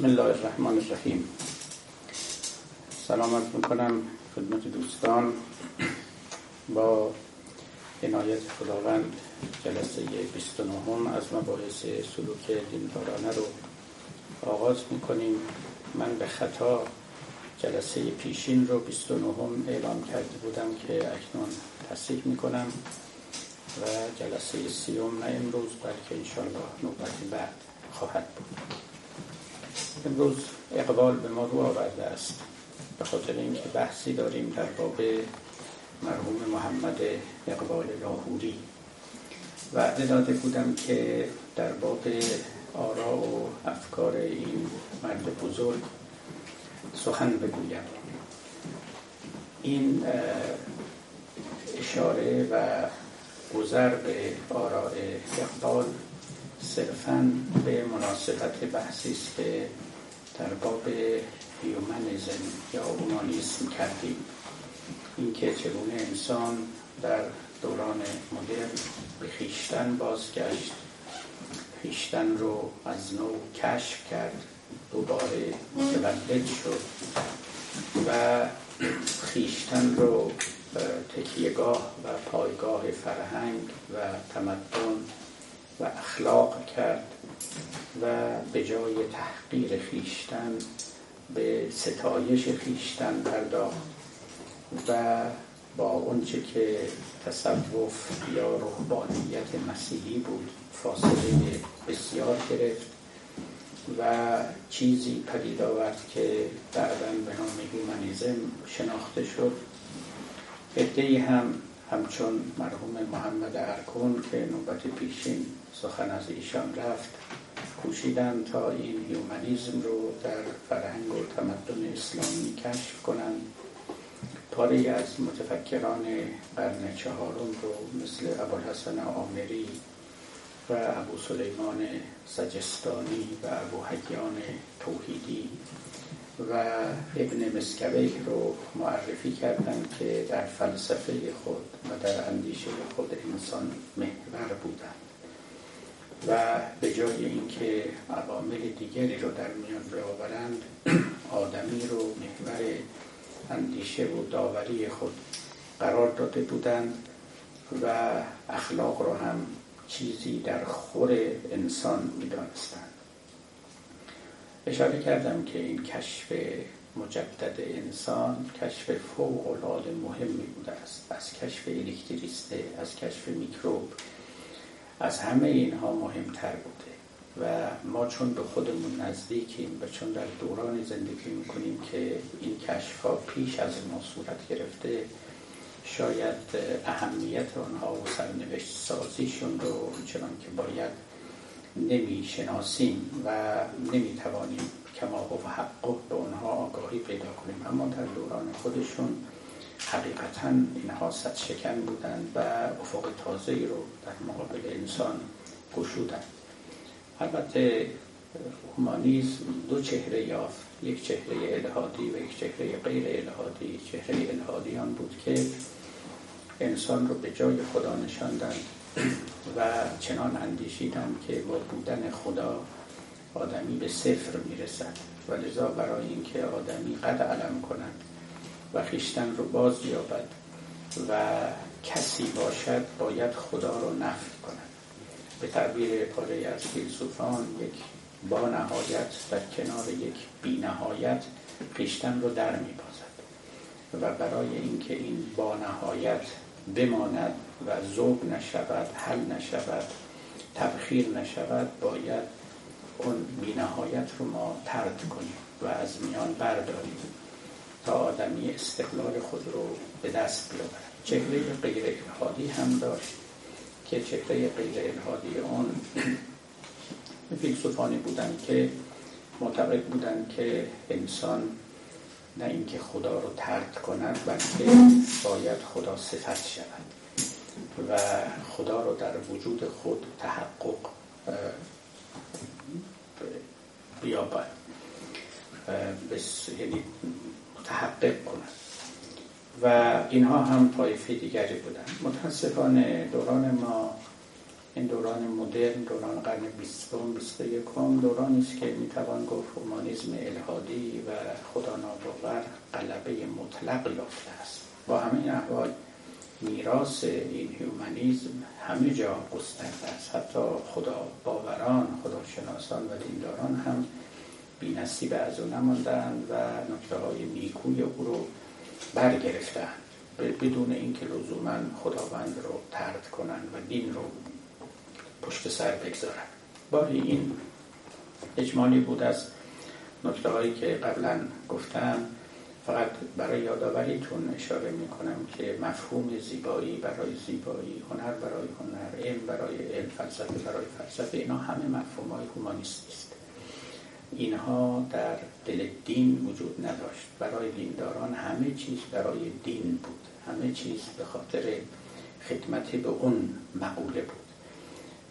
بسم الله الرحمن الرحیم. سلامت می‌کنم خدمت دوستان با عنایت خداوند جلسه 29 از مباحث سلوک دیندارانه رو آغاز می‌کنیم. من به خطا جلسه پیشین رو 29 اعلام کرده بودم که اکنون تصدیق می‌کنم و جلسه سیوم نه امروز بلکه انشالله نوبت بعد خواهد بود. امروز اقبال به ما رو آورده است. به خاطر اینکه بحثی داریم در باب مرحوم محمد اقبال لاهوری. وعده داده بودم که در باب آرا و افکار این مرد بزرگ سخن بگویم. این اشاره و گذر به آراء اقبال صرفا به مناسبت بحثی است که در باب هیومنیزم یا اومانیسم کردیم. اینکه چگونه انسان در دوران مدرن به خیشتن بازگشت خیشتن رو از نو کشف کرد دوباره متولد شد و خیشتن رو تکیهگاه و پایگاه فرهنگ و تمدن و اخلاق کرد. و به جای تحقیر خیشتن به ستایش خیشتن پرداخت. و با اونچه که تصوف یا رهبانیت مسیحی بود فاصله بسیار گرفت و چیزی پدید آورد که بعدا به نام هیومانیزم شناخته شد. ادهی هم همچون مرحوم محمد ارکون که نوبت پیشین سخن از ایشان رفت کوشیدن تا این هیومانیزم رو در فرهنگ و تمدن اسلامی کشف کنند پاره از متفکران قرن چهارم رو مثل ابوالحسن آمری و ابو سلیمان سجستانی و ابو حیان توحیدی و ابن مسکوی رو معرفی کردند که در فلسفه خود و در اندیشه خود انسان محور بودند. و به جای اینکه عوامل دیگری رو در میان بیاورند آدمی رو محور اندیشه و داوری خود قرار داده بودند و اخلاق رو هم چیزی در خور انسان می‌دانستند. اشاره کردم که این کشف مجدد انسان کشف فوق العاده مهمی بوده است. از کشف الکتریسته از کشف میکروب از همه اینها مهمتر بوده. و ما چون به خودمون نزدیکیم و چون در دوران زندگی می‌کنیم که این کشف ها پیش از ما صورت گرفته شاید اهمیت آنها و سرنوشت سازیشون رو چنان که باید نمی‌شناسیم و نمی‌توانیم کما و حق به اونها آگاهی پیدا کنیم. اما در دوران خودشون حقیقتا اینها صد شکن بودند و افق تازه رو در مقابل انسان گشودند البته هومانیزم دو چهره یافت یک چهره الهادی و یک چهره غیر الهادی. چهره الهادیان بود که انسان رو به جای خدا نشاندند و چنان اندیشیدند که با بودن خدا آدمی به صفر می‌رسد. و لذا برای اینکه آدمی قد علم کند و خیشتن رو باز یابد و کسی باشد باید خدا رو نفی کند. به تعبیر پاره از فیلسوفان یک با نهایت در کنار یک بی نهایت خیشتن رو در می بازد. و برای اینکه این با نهایت بماند و ذوب نشود حل نشود تبخیر نشود باید اون بینهایت رو ما ترد کنیم و از میان برداریم. تا آدمی استقلال خود رو به دست بیاورد. چهره غیر الهادی هم داشت که چهره غیر الهادی اون فیلسوفانی بودن که معتقد بودن که انسان نه اینکه خدا رو ترد کند بلکه باید خدا صفت شود و خدا رو در وجود خود تحقق بیابد یعنی متحقق کند و اینها هم طایفه دیگری بودن. متاسفانه دوران ما این دوران مدرن دوران قرن بیستم بیست یکم دورانی است که می‌توان گفت هومانیزم الهادی و خدا ناباور غلبه مطلق یافته است. با همین احوال میراث این هیومانیزم همه جا گسترده است. حتی خدا باوران خداشناسان و دینداران هم بی نصیب از او نماندن و نکته های نیکوی او رو برگرفتن بدون اینکه لزوما خداوند رو ترد کنند و دین رو پشت سر بگذارن باری این اجمالی بود از نکته هایی که قبلا گفتم. فقط برای یادآوریتون اشاره می کنم که مفهوم زیبایی برای زیبایی هنر برای هنر علم برای علم فلسفه برای فلسفه اینا همه مفهوم های هومانیستی است اینها در دل دین وجود نداشت. برای دینداران همه چیز برای دین بود. همه چیز به خاطر خدمت به اون مقوله بود.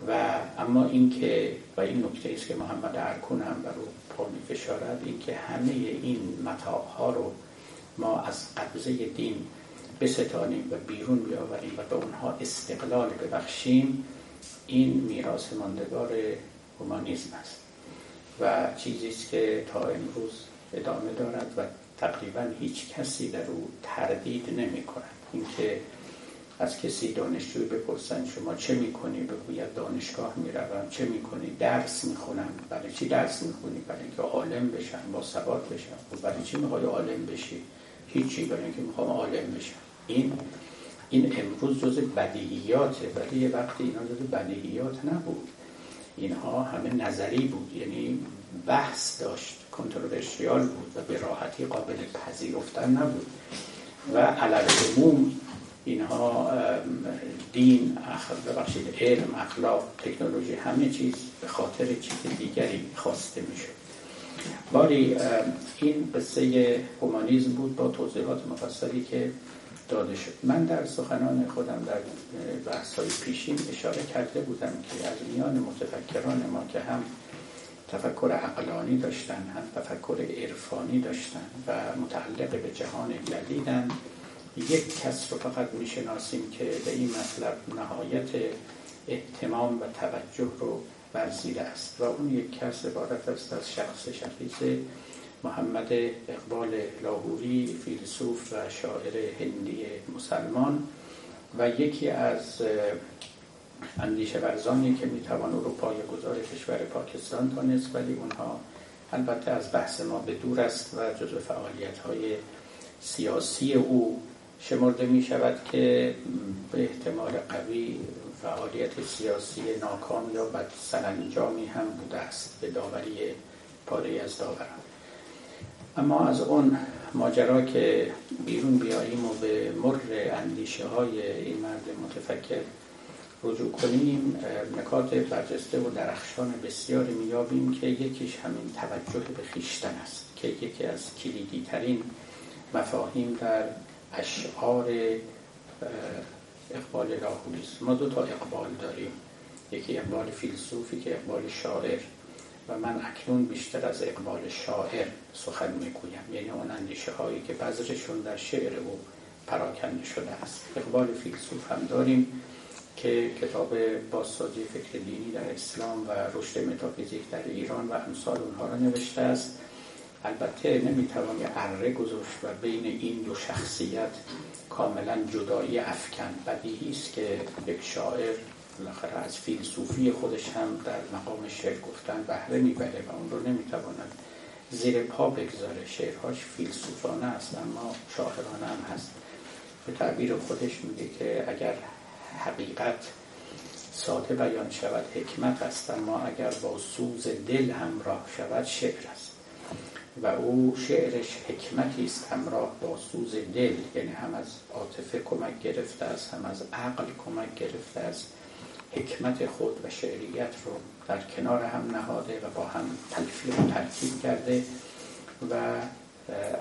و اما اینکه و این نکته است که محمد ارکون هم بر او فشارد اینکه همه این متاعها رو ما از قبضه دین بستانیم و بیرون بیاوریم و به اونها استقلال ببخشیم این میراث ماندگار هومانیزم است. و چیزی است که تا امروز ادامه دارد و تقریبا هیچ کسی در او تردید نمی کند. اینکه از کسی دانشجوی بپرسن شما چه می‌کنی بگوید دانشگاه می‌روم چه می‌کنی درس می‌خونم برای چی درس می‌خونی برای اینکه عالم بشم با ثبات بشم. خب برای چی می‌خوای عالم بشی؟ هیچی برای اینکه می‌خوام عالم بشم. این این امروز جز بدیهیاته ولی یه وقتی اینا جز بدیهیات نبود. اینها همه نظری بود. یعنی بحث داشت کنترورشیال بود و به راحتی قابل پذیرفتن نبود. و علل عموم اینها دین ببخشید علم اخلاق تکنولوژی همه چیز به خاطر چیز دیگری خواسته می‌شد. باری این قصه هومانیزم بود با توضیحات مفصلی که داده شد. من در سخنان خودم در بحث های پیشین اشاره کرده بودم که از میان متفکران ما که هم تفکر عقلانی داشتن هم تفکر عرفانی داشتن و متعلق به جهان جدیدن یک کس رو فقط می‌شناسیم که به این مطلب نهایت احتمام و توجه رو برزیده است و اون یک کس عبارت است از شخص شخیص محمد اقبال لاهوری فیلسوف و شاعر هندی مسلمان و یکی از اندیشه ورزانی که می‌توان او رو پای گذار کشور پاکستان دانست ولی اونها البته از بحث ما به دور است و جزو فعالیت های سیاسی او شمرده می شود که به احتمال قوی فعالیت سیاسی ناکام یا بد سرانجامی هم بوده است به داوری پاره از داوران. اما از اون ماجرا که بیرون بیاییم و به مر اندیشه های این مرد متفکر رجوع کنیم نکات برجسته و درخشان بسیاری میابیم که یکیش همین توجه به خیشتن است که یکی از کلیدی ترین مفاهیم در اشعار اقبال لاهوری ما دو تا اقبال داریم. یکی اقبال فیلسوفی که اقبال شاعر. و من اکنون بیشتر از اقبال شاعر سخن می‌گویم. یعنی اون اندیشه هایی که بذرشون در شعر او پراکنده شده است. اقبال فیلسوف هم داریم که کتاب بازسازی فکر دینی در اسلام و رشد متافیزیک در ایران و امثال اونها را نوشته است. البته نمی‌توان یه اره گذاشت و بین این دو شخصیت کاملا جدایی افکن بدیهی است که یک شاعر بالاخره از فیلسوفی خودش هم در مقام شعر گفتن بهره می‌بره و اون رو نمی‌تواند زیر پا بگذاره. شعرهاش فیلسوفانه است اما شاعرانه هم هست. به تعبیر خودش میگه که اگر حقیقت ساده بیان شود حکمت است اما اگر با سوز دل همراه شود شعر است. و او شعرش حکمتی است همراه با سوز دل یعنی هم از عاطفه کمک گرفته است هم از عقل کمک گرفته است. حکمت خود و شعریت رو در کنار هم نهاده و با هم تلفیق و ترکیب کرده و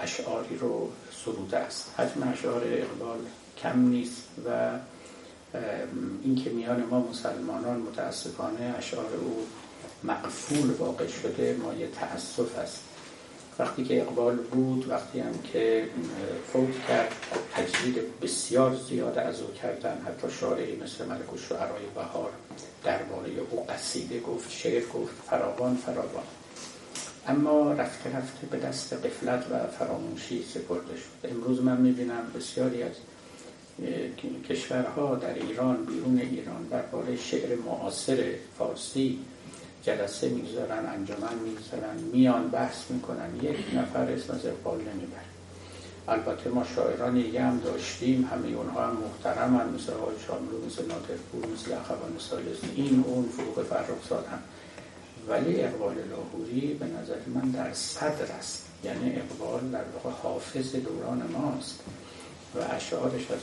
اشعاری رو سروده است. حجم اشعار اقبال کم نیست و اینکه میان ما مسلمانان متاسفانه اشعار او مقفول واقع شده ما یه تأسف است وقتی که اقبال بود وقتی هم که فوت کرد تجدید بسیار زیاد از او کردن. حتی شارعی مثل ملک و شعرهای بهار درباره او قصیده گفت شعر گفت فراوان فراوان. اما رفته رفته به دست قفلت و فراموشی سپرده شد امروز من می‌بینم بسیاری از کشورها در ایران بیرون ایران درباره شعر معاصر فارسی جلسه می‌گذارن انجمن می‌گذارن میان بحث می‌کنن. یک نفر اسم از اقبال نمیبر البته ما شاعران دیگه هم داشتیم همه اونها هم محترم هم مثل آقای شاملو مثل نادرپور مثل اخوان سالس این اون فروغ فرخزاد هم. ولی اقبال لاهوری به نظر من در صدر است. یعنی اقبال در واقع حافظ دوران ماست. و اشعارش از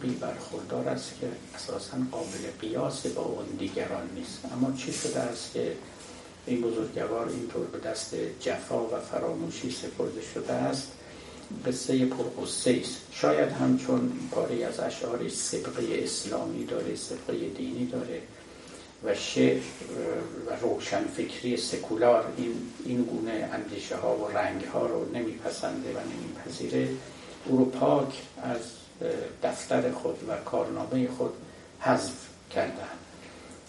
بی برخوردار است که اساسا قابل قیاس با اون دیگران نیست. اما چی شده است که این بزرگوار اینطور به دست جفا و فراموشی سپرده شده است؟ قصه پرقصه است. شاید همچون پاره از اشعار سبقه اسلامی داره سبقه دینی داره و شعر و روشن فکری سکولار این, این گونه اندیشه ها و رنگ ها رو نمیپسنده و نمیپذیره. او رو پاک از دفتر خود و کارنامه خود حذف کردن.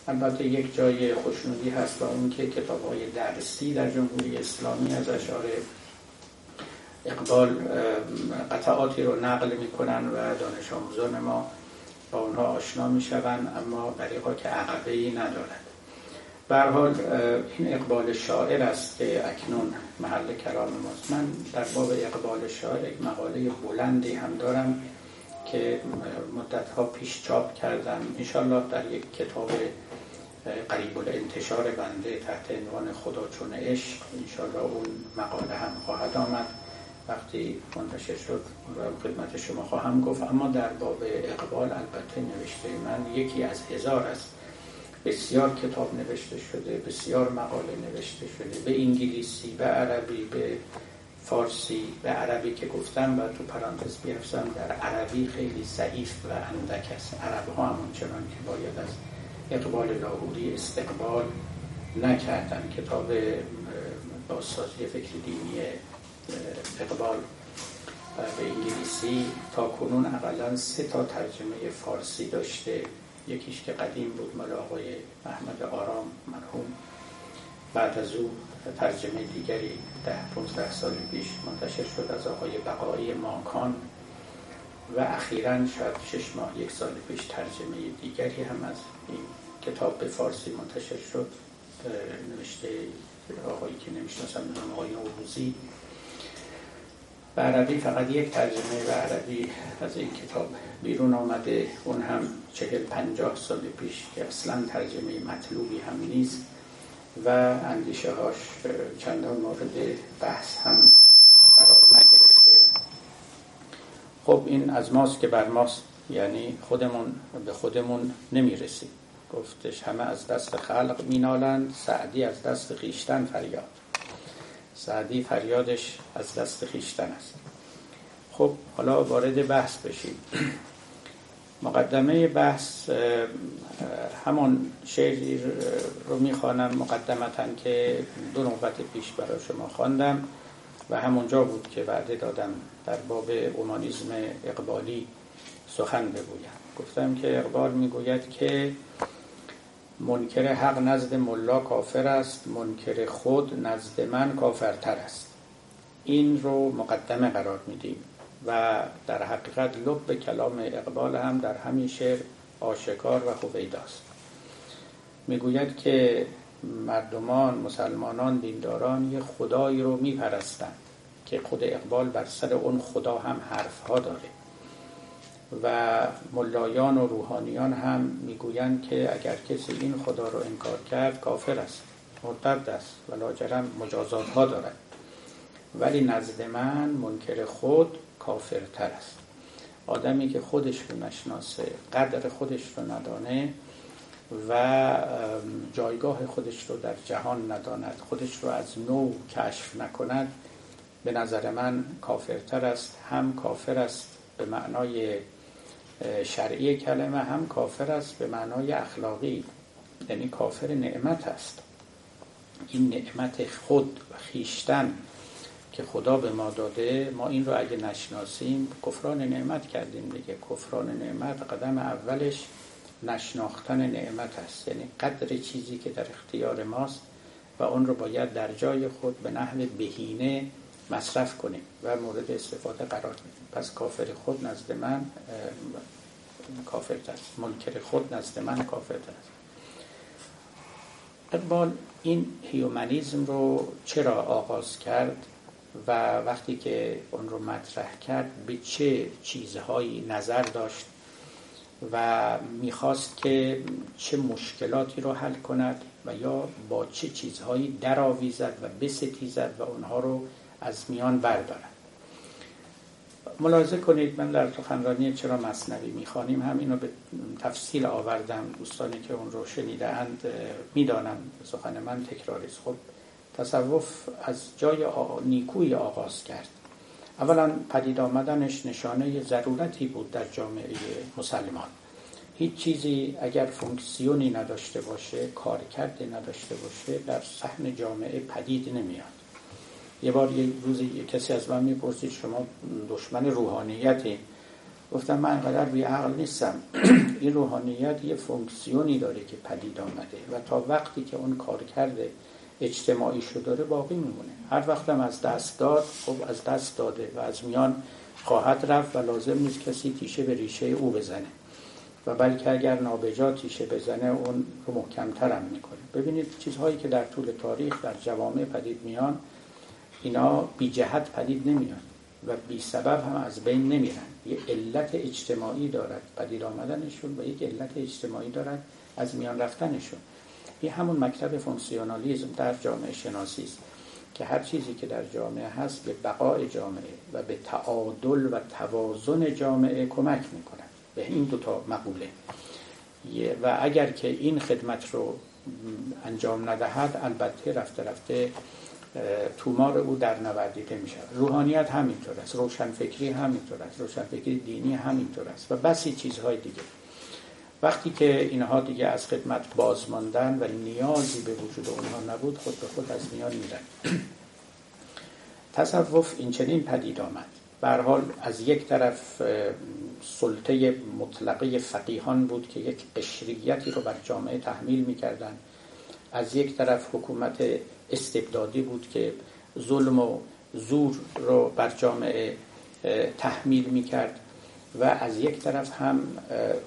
البته یک جای خوشنودی هست و اون که کتاب های درسی در جمهوری اسلامی از اشعار اقبال قطعاتی رو نقل می‌کنن و دانش آموزان ما با اونها آشنا می‌شوند اما طریقا که عقبه ای ندارد به حال این اقبال شاعر است که اکنون محل کلام ماست. من در باب اقبال شاعر یک مقاله بلندی هم دارم که مدت ها پیش چاپ کردم. انشالله در یک کتاب قریب انتشار بنده تحت عنوان خدا چون عشق انشالله اون مقاله هم خواهد آمد. وقتی منتشر شد و خدمت شما خواهم گفت. اما در باب اقبال البته نوشته من یکی از هزار است. بسیار کتاب نوشته شده بسیار مقاله نوشته شده به انگلیسی به عربی به فارسی به عربی که گفتم و تو پرانتز بیفزم در عربی خیلی ضعیف و اندک است. عرب ها همون چنان که باید از اقبال لاهوری استقبال نکردن. کتاب بازسازی فکر دینی اقبال به انگلیسی تا کنون اقلا سه تا ترجمه فارسی داشته. یکیش که قدیم بود مال آقای احمد آرام مرحوم. بعد از او ترجمه دیگری ده 15 سال پیش منتشر شد از آقای بقایی ماکان و اخیرا شاید شش ماه یک سال پیش ترجمه دیگری هم از این کتاب به فارسی منتشر شد. نوشته آقایی که نمی‌شناسم آقای نوروزی. به عربی فقط یک ترجمه به عربی از این کتاب بیرون آمده. اون هم چهل پنجاه سال پیش که اصلا ترجمه مطلوبی هم نیست و اندیشه هاش چندان مورد بحث هم قرار نگرفته. خب این از ماست که بر ماست یعنی خودمون به خودمون نمی‌رسیم. گفتش همه از دست خلق مینالند سعدی از دست خیشتن فریاد. سعدی فریادش از دست خیشتن است. خب حالا وارد بحث بشیم. مقدمه بحث همون شعری رو می‌خوانم مقدمتا که دو نوبت پیش برای شما خواندم و همونجا بود که وعده دادم در باب اومانیزم اقبالی سخن بگویم. گفتم که اقبال می‌گوید که منکر حق نزد ملا کافر است منکر خود نزد من کافرتر است. این رو مقدمه قرار میدیم و در حقیقت لب کلام اقبال هم در همین شعر آشکار و خوبیداست می‌گوید که مردمان مسلمانان دینداران یه خدایی رو میپرستند که خود اقبال بر سر اون خدا هم حرفها داره. و ملایان و روحانیان هم می‌گویند که اگر کسی این خدا رو انکار کرد کافر است مرتد است و لاجرم مجازات ها دارد. ولی نزد من منکر خود کافرتر است. آدمی که خودش رو نشناسه قدر خودش رو ندانه و جایگاه خودش رو در جهان نداند خودش رو از نو کشف نکند به نظر من کافرتر است هم کافر است به معنای شرعی کلمه هم کافر است به معنای اخلاقی. یعنی کافر نعمت است. این نعمت خود و خیشتن که خدا به ما داده ما این رو اگه نشناسیم کفران نعمت کردیم دیگه. کفران نعمت قدم اولش نشناختن نعمت است. یعنی قدر چیزی که در اختیار ماست و اون رو باید در جای خود به نحو بهینه مصرف کنیم و مورد استفاده قرار بدیم پس کافر خود نزد من کافر است منکر خود نزد من کافر است. اقبال این هیومنیزم رو چرا آغاز کرد و وقتی که اون رو مطرح کرد به چه چیزهایی نظر داشت و می‌خواست که چه مشکلاتی رو حل کند و یا با چه چیزهایی درآویزد و بستیزد و اونها رو از میان بردارد ملاحظه کنید من در سخنرانی چرا مصنوی می‌خوانیم؟ همین رو به تفصیل آوردم. دوستانی که اون رو شنیده اند می‌دانم سخن من تکراری است. خب تصوف از جای نیکوی آغاز کرد. اولا پدید آمدنش نشانه ضرورتی بود در جامعه مسلمان. هیچ چیزی اگر فونکسیونی نداشته باشه کارکردی نداشته باشه در صحن جامعه پدید نمیاد. یه بار یه روزی کسی از من می‌پرسید شما دشمن روحانیتی؟ گفتم من انقدر بی عقل نیستم. این روحانیت یه فونکسیونی داره که پدید آمده و تا وقتی که اون کار کرده اجتماعی داره باقی میمونه. هر وقتم از دست داد خب از دست داده و از میان خواهد رفت و لازم نیست کسی تیشه به ریشه او بزنه. و بلکه اگر نابجا تیشه بزنه اون رو محکمترم می‌کنه. ببینید چیزهایی که در طول تاریخ در جوامع پدید میان اینا بی جهت پدید نمیان و بی سبب هم از بین نمیرن. یه علت اجتماعی دارد پدید آمدنشون و یک علت اجتماعی دارد از میان رفتنشون. این همون مکتب فونکسیونالیزم در جامعه شناسی است که هر چیزی که در جامعه هست به بقای جامعه و به تعادل و توازن جامعه کمک می‌کنه به این دوتا مقوله. و اگر که این خدمت رو انجام ندهد البته رفته رفته تومار او در نوردیده می شود روحانیت همینطور است. روشنفکری همینطور است. روشنفکری دینی همینطور است. و بسی چیزهای دیگه. وقتی که اینها دیگه از خدمت باز ماندن و نیازی به وجود اونها نبود خود به خود از میان میرن. تصوف این چنین پدید آمد. بر حال از یک طرف سلطه مطلقه فقیهان بود که یک قشریتی رو بر جامعه تحمیل می‌کردند. از یک طرف حکومت استبدادی بود که ظلم و زور رو بر جامعه تحمیل می‌کرد و از یک طرف هم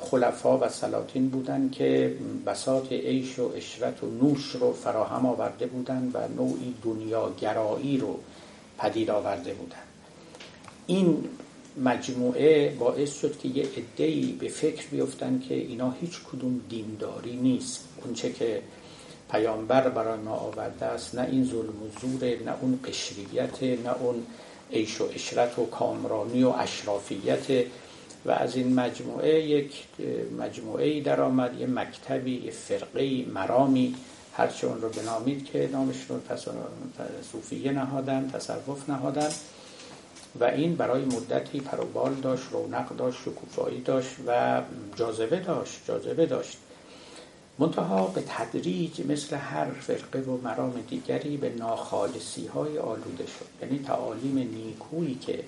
خلفا و سلاطین بودند که بساط عیش و اشرت و نوش رو فراهم آورده بودند و نوعی دنیاگرایی رو پدید آورده بودند این مجموعه باعث شد که یه عده‌ای به فکر بیفتن که اینا هیچ کدوم دینداری نیست. اونچه که پیامبر برای ما آورده است. نه این ظلم و زوره نه اون قشریت نه اون عیش و اشرت و کامرانی و اشرافیت. و از این مجموعه یک مجموعه در آمد یه مکتبی یه فرقه مرامی. هرچه اون رو بنامید که نامش رو صوفیه نهادن تصوف نهادن. و این برای مدتی پروبال داشت رونق داشت شکوفایی داشت و جاذبه داشت جاذبه داشت. منتها به تدریج مثل هر فرقه و مرام دیگری به ناخالصی های آلوده شد. یعنی تعالیم نیکویی که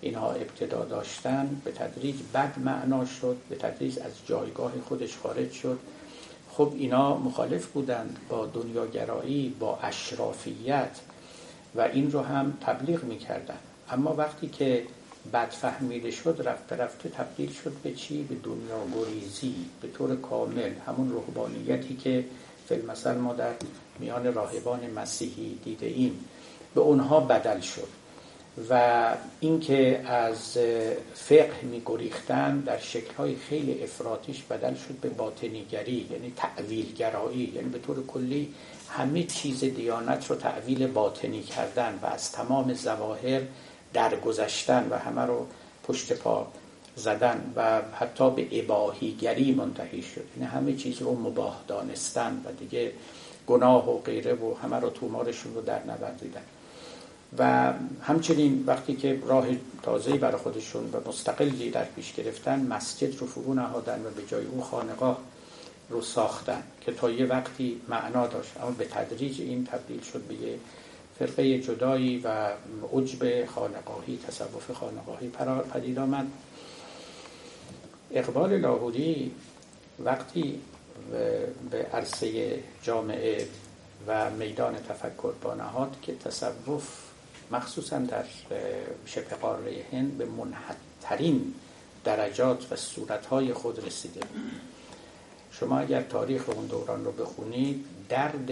اینها ابتدا داشتن به تدریج بد معنا شد به تدریج از جایگاه خودش خارج شد. خب اینا مخالف بودند با دنیاگرایی با اشرافیت و این رو هم تبلیغ می‌کردن. اما وقتی که بد فهمیده شد رفته رفته تبدیل شد به چی؟ به دنیا گریزی. به طور کامل. همون روحانیتی که فیلمسل ما در میان راهبان مسیحی دیده ایم. به اونها بدل شد. و اینکه از فقه می گریختن در شکلهای خیلی افراتیش بدل شد به باطنیگری یعنی تعویلگرایی یعنی به طور کلی همه چیز دیانت رو تعویل باطنی کردن و از تمام زواهر درگذشتن و همه رو پشت پا زدن و حتی به اباهیگری منتهی شد. یعنی همه چیز رو مباه دانستن و دیگه گناه و غیره و همه رو تومارشون رو در نوردیدن و همچنین وقتی که راه تازه‌ای برای خودشون و مستقلی در پیش گرفتن مسجد رو فرو نهادن و به جای اون خانقاه رو ساختن که تا یه وقتی معنا داشت. اما به تدریج این تبدیل شد به یه فرقه جدایی و عجب خانقاهی تصوف خانقاهی پدید آمد. اقبال لاهوری وقتی به عرصه جامعه و میدان تفکر با نهاد که تصوف مخصوصا در شبه قاره هند به منحدترین درجات و صورتهای خود رسیده. شما اگر تاریخ اون دوران رو بخونید درد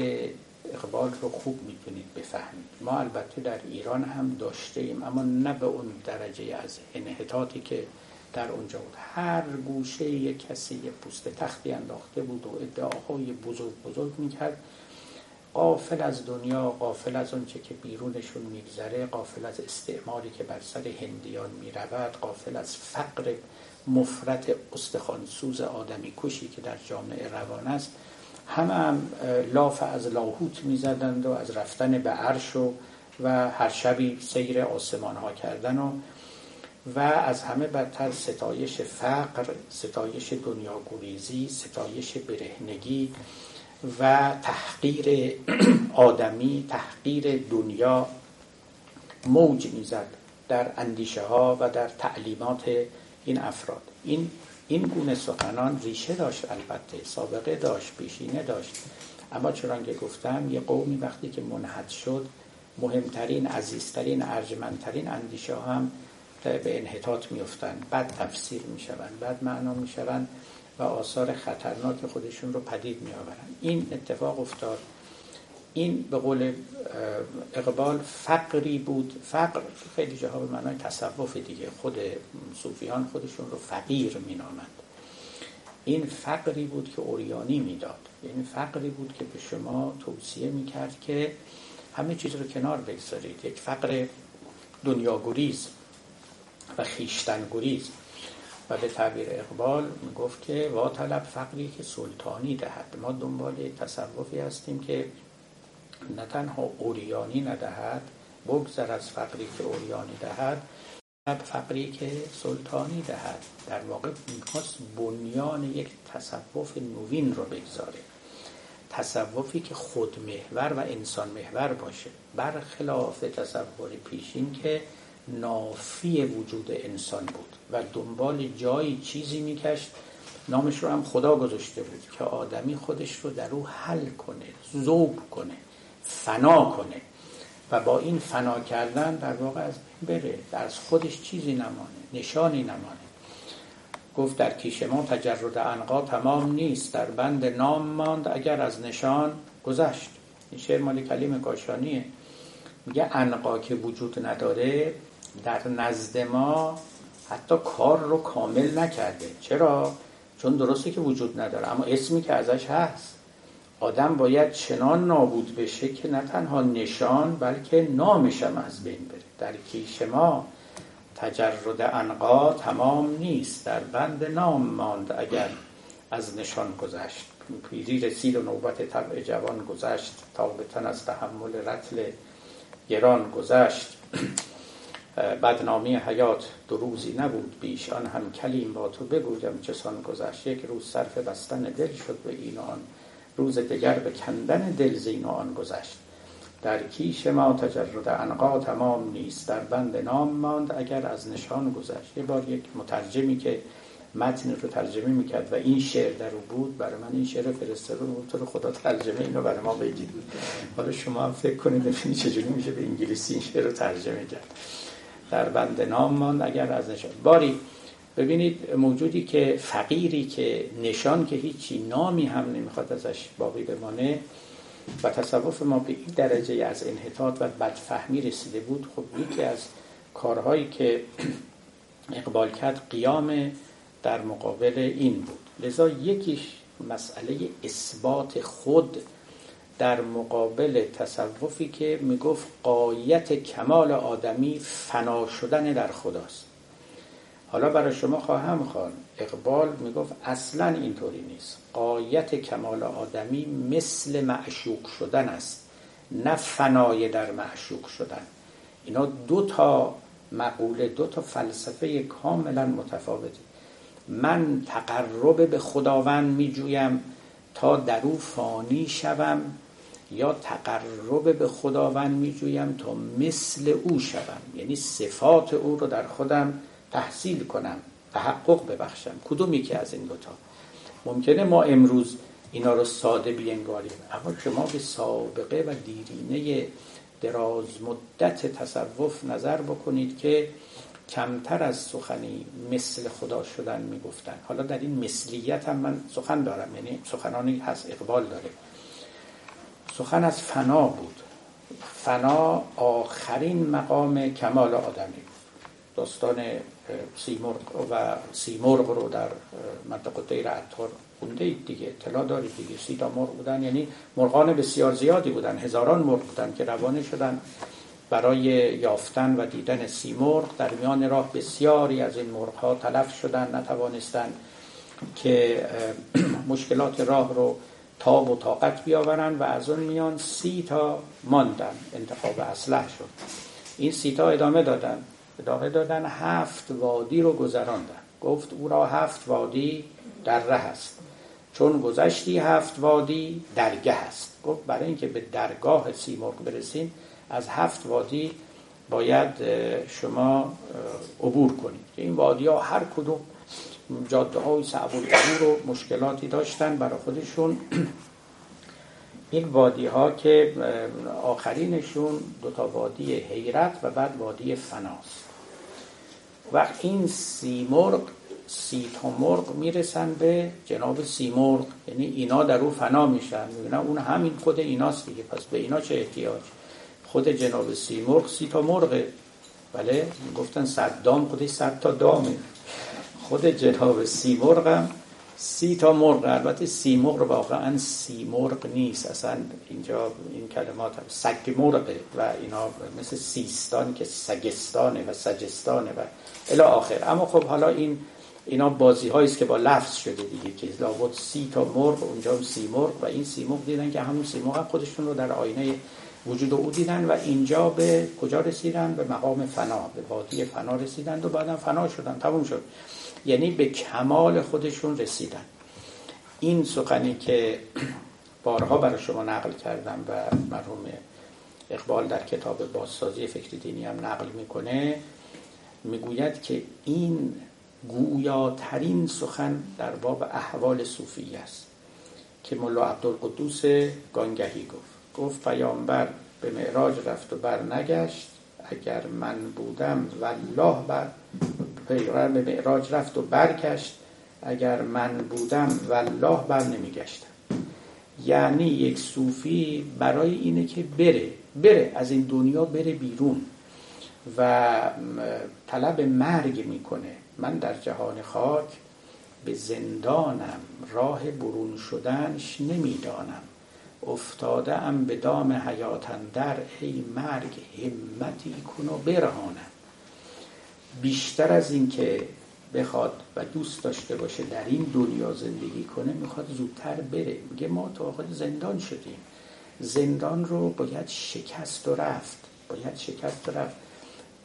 اقبال رو خوب می‌تونید بفهمید. ما البته در ایران هم داشته ایم اما نه به اون درجه از انحطاطی که در اونجا بود. هر گوشه یک کسی یک پوست تختی انداخته بود و ادعاهای بزرگ بزرگ می‌کرد. قافل از دنیا قافل از اونچه که بیرونشون میگذره قافل از استعماری که بر سر هندیان می‌رود قافل از فقر مفرت استخوانسوز آدمی کشی که در جامعه روان است. همه هم لاف از لاهوت می‌زدند و از رفتن به عرش و و هر شبی سیر آسمان ها کردن و و از همه بدتر ستایش فقر ستایش دنیا گریزی ستایش برهنگی و تحقیر آدمی تحقیر دنیا موج می‌زد در اندیشه ها و در تعلیمات این افراد. این این گونه سخنان ریشه داشت البته سابقه داشت پیشینه داشت. اما چون که گفتم یه قومی وقتی که منحد شد مهمترین عزیزترین ارجمندترین اندیشه هم به انحطاط میفتن بعد تفسیر می‌شوند بعد معنا می‌شوند و آثار خطرناک خودشون رو پدید می آورن. این اتفاق افتاد. این به قول اقبال فقری بود. فقر خیلی جاها به معنای تصوف دیگه. خود صوفیان خودشون رو فقیر می نامند. این فقری بود که اوریانی می‌داد. این فقری بود که به شما توصیه می کرد که همه چیز رو کنار بگذارید. یک فقر دنیاگریز و خیشتن گریز و به تعبیر اقبال گفت که وا طلب فقری که سلطانی دهد. ما دنبال تصوفی هستیم که نه تنها اوریانی ندهد بگذر از فقری که اوریانی دهد فقری که سلطانی دهد. در واقع می‌خواست بنیان یک تصوف نوین رو بگذاره. تصوفی که خودمحور و انسان محور باشه. برخلاف تصور پیشین که نافی وجود انسان بود و دنبال جایی چیزی میکشت نامش رو هم خدا گذاشته بود که آدمی خودش رو در او حل کنه زوب کنه. فنا کنه و با این فنا کردن در واقع از بره. در خودش چیزی نمانه نشانی نمانه. گفت در کیش ما تجرد انقا تمام نیست در بند نام ماند اگر از نشان گذشت. این شعر مالی کلیم کاشانیه. میگه انقا که وجود نداره در نزد ما حتی کار رو کامل نکرده. چرا؟ چون درسته که وجود نداره اما اسمی که ازش هست. آدم باید چنان نابود بشه که نه تنها نشان بلکه نامشم از بین بره. در کیش ما تجرد انقا تمام نیست. در بند نام ماند اگر از نشان گذشت. پیری رسید و نوبت طبع جوان گذشت. تا تن از تحمل رتل گران گذشت. بدنامی حیات دو روزی نبود بیش. آن هم کلیم با تو بگویم چسان گذشت. یک روز صرف بستن دل شد به این آن روز دیگر به کندن دل زین و آن گذشت. در کیش ما تجرد انقا تمام نیست. در بند نام ماند اگر از نشان گذشت. یه بار یک مترجمی که متن رو ترجمه می‌کرد و این شعر در او بود برای من این شعر فرستاده بود تو خدا ترجمه اینو برای ما بگید. حالا شما هم فکر کنید ببینید چجوری میشه به انگلیسی این شعر رو ترجمه کرد. در بند نام ماند اگر از نشان باری ببینید موجودی که فقیری که نشان که هیچی نامی هم نمی‌خواد ازش باقی بمانه و تصوف ما به این درجه از انحطاط و بدفهمی رسیده بود خب یکی از کارهایی که اقبال کرد قیام در مقابل این بود. لذا یکیش مسئله اثبات خود در مقابل تصوفی که می‌گفت قایت کمال آدمی فنا شدن در خداست. حالا برای شما خواهم خوان اقبال می‌گفت اصلا اینطوری نیست. قایت کمال آدمی مثل معشوق شدن است نه فنای در معشوق شدن. اینا دو تا مقوله دو تا فلسفه کاملا متفاوته. من تقرب به خداوند میجویم تا در او فانی شوم یا تقرب به خداوند میجویم تا مثل او شوم. یعنی صفات او رو در خودم تحصیل کنم تحقق ببخشم. کدومی که از این دوتا؟ ممکنه ما امروز اینا رو ساده بینگاریم اما شما به سابقه و دیرینه دراز مدت تصوف نظر بکنید که کمتر از سخنی مثل خدا شدن می‌گفتن. حالا در این مثلیت هم من سخن دارم یعنی سخنانی هست اقبال داره. سخن از فنا بود. فنا آخرین مقام کمال آدمی. داستان سیمرغ و سیمرغ رو در منطقه دیر عطار خونده اید دیگه اطلاع دارید دیگه سی تا مرغ بودن یعنی مرغان بسیار زیادی بودن هزاران مرغ بودن که روانه شدن برای یافتن و دیدن سیمرغ در میان راه بسیاری از این مرغ ها تلف شدن نتوانستند که مشکلات راه رو تاب و طاقت بیاورن و از اون میان سی تا ماندن انتخاب اسلح شد این سی تا ادامه دادن ادامه دادن هفت وادی رو گذراندن. گفت او را هفت وادی در ره است. چون گذشتی هفت وادی درگه است. گفت برای اینکه به درگاه سیمرغ برسین از هفت وادی باید شما عبور کنید. این وادی ها هر کدوم جاده های صعب و مشکلاتی داشتن برای خودشون. این وادی ها که آخرینشون دوتا وادی حیرت و بعد وادی فناست و این سیمرغ سی تا مرغ می‌رسن به جناب سیمرغ یعنی اینا در او فنا میشن. می‌بینن اون همین خود ایناست دیگه. پس به اینا چه احتیاج؟ خود جناب سیمرغ سی تا مرغه. بله؟ گفتن صد دام. خودش صد تا دامه. خود جناب سیمرغ هم سی تا مرغ. البته سیمرغ واقعا سیمرغ نیست. اصلا اینجا این کلمات سگ مرغه و اینا مثل سیستان که سگستانه و سجستانه و الی آخر. اما خب حالا این اینا بازی است که با لفظ شده دیگه که لابد سی تا مرغ اونجا سی مرغ و این سی مرغ دیدن که همون سی مرغ خودشون رو در آینه وجود او دیدن و اینجا به کجا رسیدن؟ به مقام فنا به وادی فنا رسیدن و بعدم فنا شدن تموم شد. یعنی به کمال خودشون رسیدن. این سخنی که بارها برای شما نقل کردم و مرحوم اقبال در کتاب بازسازی فکر دینی هم نقل می‌کنه می‌گوید که این گویاترین سخن در باب احوال صوفی است که ملا عبدالقدوس گانگهی گفت. گفت پیامبر به معراج رفت و بر نگشت. اگر من بودم والله بر پیغمبر به معراج رفت و برگشت. اگر من بودم والله بر نمیگشتم. یعنی یک صوفی برای اینه که بره بره از این دنیا بره بیرون. و طلب مرگ می‌کنه. من در جهان خاک به زندانم راه برون شدنش نمی‌دانم. افتاده ام به دام حیاتن در ای مرگ همتی کن و برهانم. بیشتر از این که بخواد و دوست داشته باشه در این دنیا زندگی کنه می‌خواد زودتر بره. میگه ما تا آخر زندان شدیم. زندان رو باید شکست و رفت. باید شکست و رفت.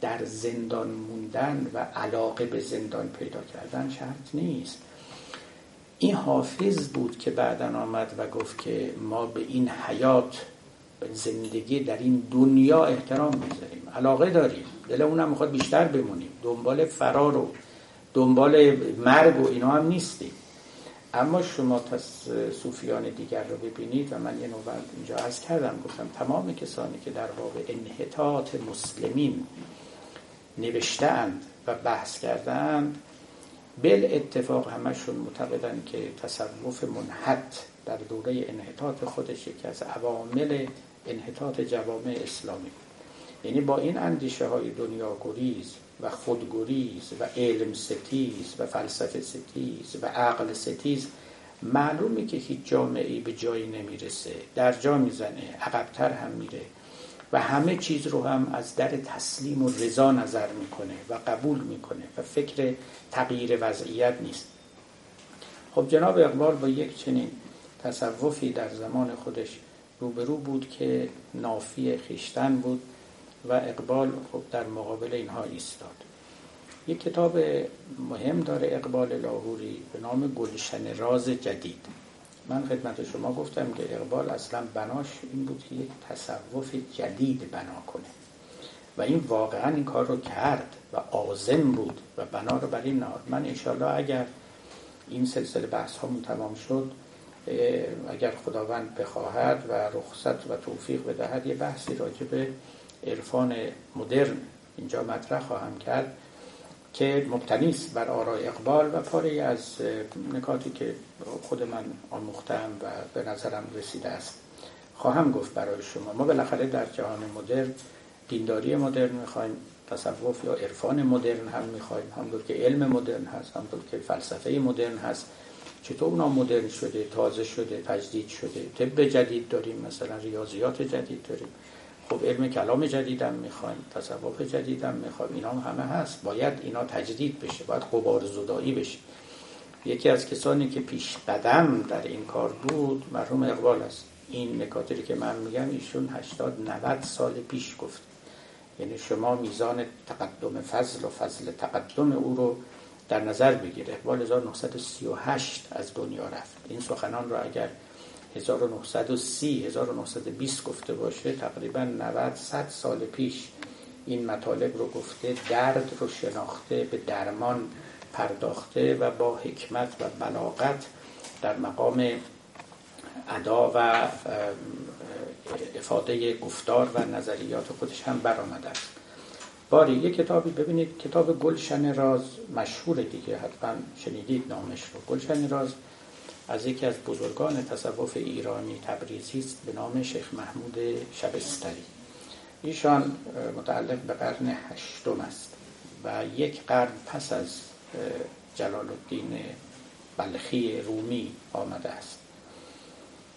در زندان موندن و علاقه به زندان پیدا کردن شرط نیست. این حافظ بود که بعدا آمد و گفت که ما به این حیات به زندگی در این دنیا احترام می‌ذاریم. علاقه داریم. دل اونم می‌خواد بیشتر بمونیم. دنبال فرار و دنبال مرگ و اینا هم نیستیم. اما شما تا صوفیان دیگر رو ببینید و من یه نوبت اینجا عرض کردم گفتم تمام کسانی که در باب انحطاط مسلمین نوشتند و بحث کردند. بل اتفاق همشون معتقدن که تصوف منحط در دوره انحطاط خودش یکی از عوامل انحطاط جوامع اسلامی یعنی با این اندیشه های دنیا گریز و خودگریز و علم ستیز و فلسفه ستیز و عقل ستیز معلومه که هیچ جامعه به جایی نمی‌رسه. در جا می‌زنه عقبتر هم میره. و همه چیز رو هم از در تسلیم و رضا نظر می‌کنه و قبول می‌کنه و فکر تغییر وضعیت نیست. خب جناب اقبال با یک چنین تصوفی در زمان خودش روبرو بود که نافی خیشتن بود و اقبال خب در مقابل اینها ایستاد. یک کتاب مهم داره اقبال لاهوری به نام گلشن راز جدید. من خدمت شما گفتم که اقبال اصلا بناش این بود که یک تصوف جدید بنا کنه. و این واقعا این کار رو کرد و آزم بود و بنا رو بر این نهاد. من انشالله اگر این سلسله بحث همون تمام شد اگر خداوند بخواهد و رخصت و توفیق بدهد یه بحثی راجع به عرفان مدرن اینجا مطرح خواهم کرد. که مبتنی بر آرای اقبال و پاره از نکاتی که خود من آموختم و به نظرم رسیده است. خواهم گفت برای شما. ما بالاخره در جهان مدرن دینداری مدرن می‌خوایم تصوف یا عرفان مدرن هم می‌خوایم. همونطور که علم مدرن هست همونطور که فلسفه مدرن هست. چطور اونا مدرن شده تازه شده تجدید شده؟ طب جدید داریم مثلا ریاضیات جدید داریم. خب علم کلام جدیدم می‌خوایم تصوف جدیدم می‌خوایم اینا هم همه هست. باید اینا تجدید بشه باید قبار زدایی بشه. یکی از کسانی که پیش قدم در این کار بود مرحوم اقبال است. این نکاتی که من میگم ایشون 80 90 سال پیش گفت. یعنی شما میزان تقدم فضل و فضل تقدم او رو در نظر بگیر. اقبال 1938 از دنیا رفت. این سخنان رو اگر 1930 1920 گفته باشه تقریبا 90 100 سال پیش این مطالب رو گفته درد رو شناخته به درمان پرداخته و با حکمت و بلاغت در مقام ادا و افاده گفتار و نظریات خودش هم برآمده است. باری یه کتابی ببینید کتاب گلشن راز مشهور دیگه حتما شنیدید نامش رو. گلشن راز از یکی از بزرگان تصوف ایرانی تبریزی است به نام شیخ محمود شبستری. ایشان متعلق به قرن هشتم است و یک قرن پس از جلال الدین بلخی رومی آمده است.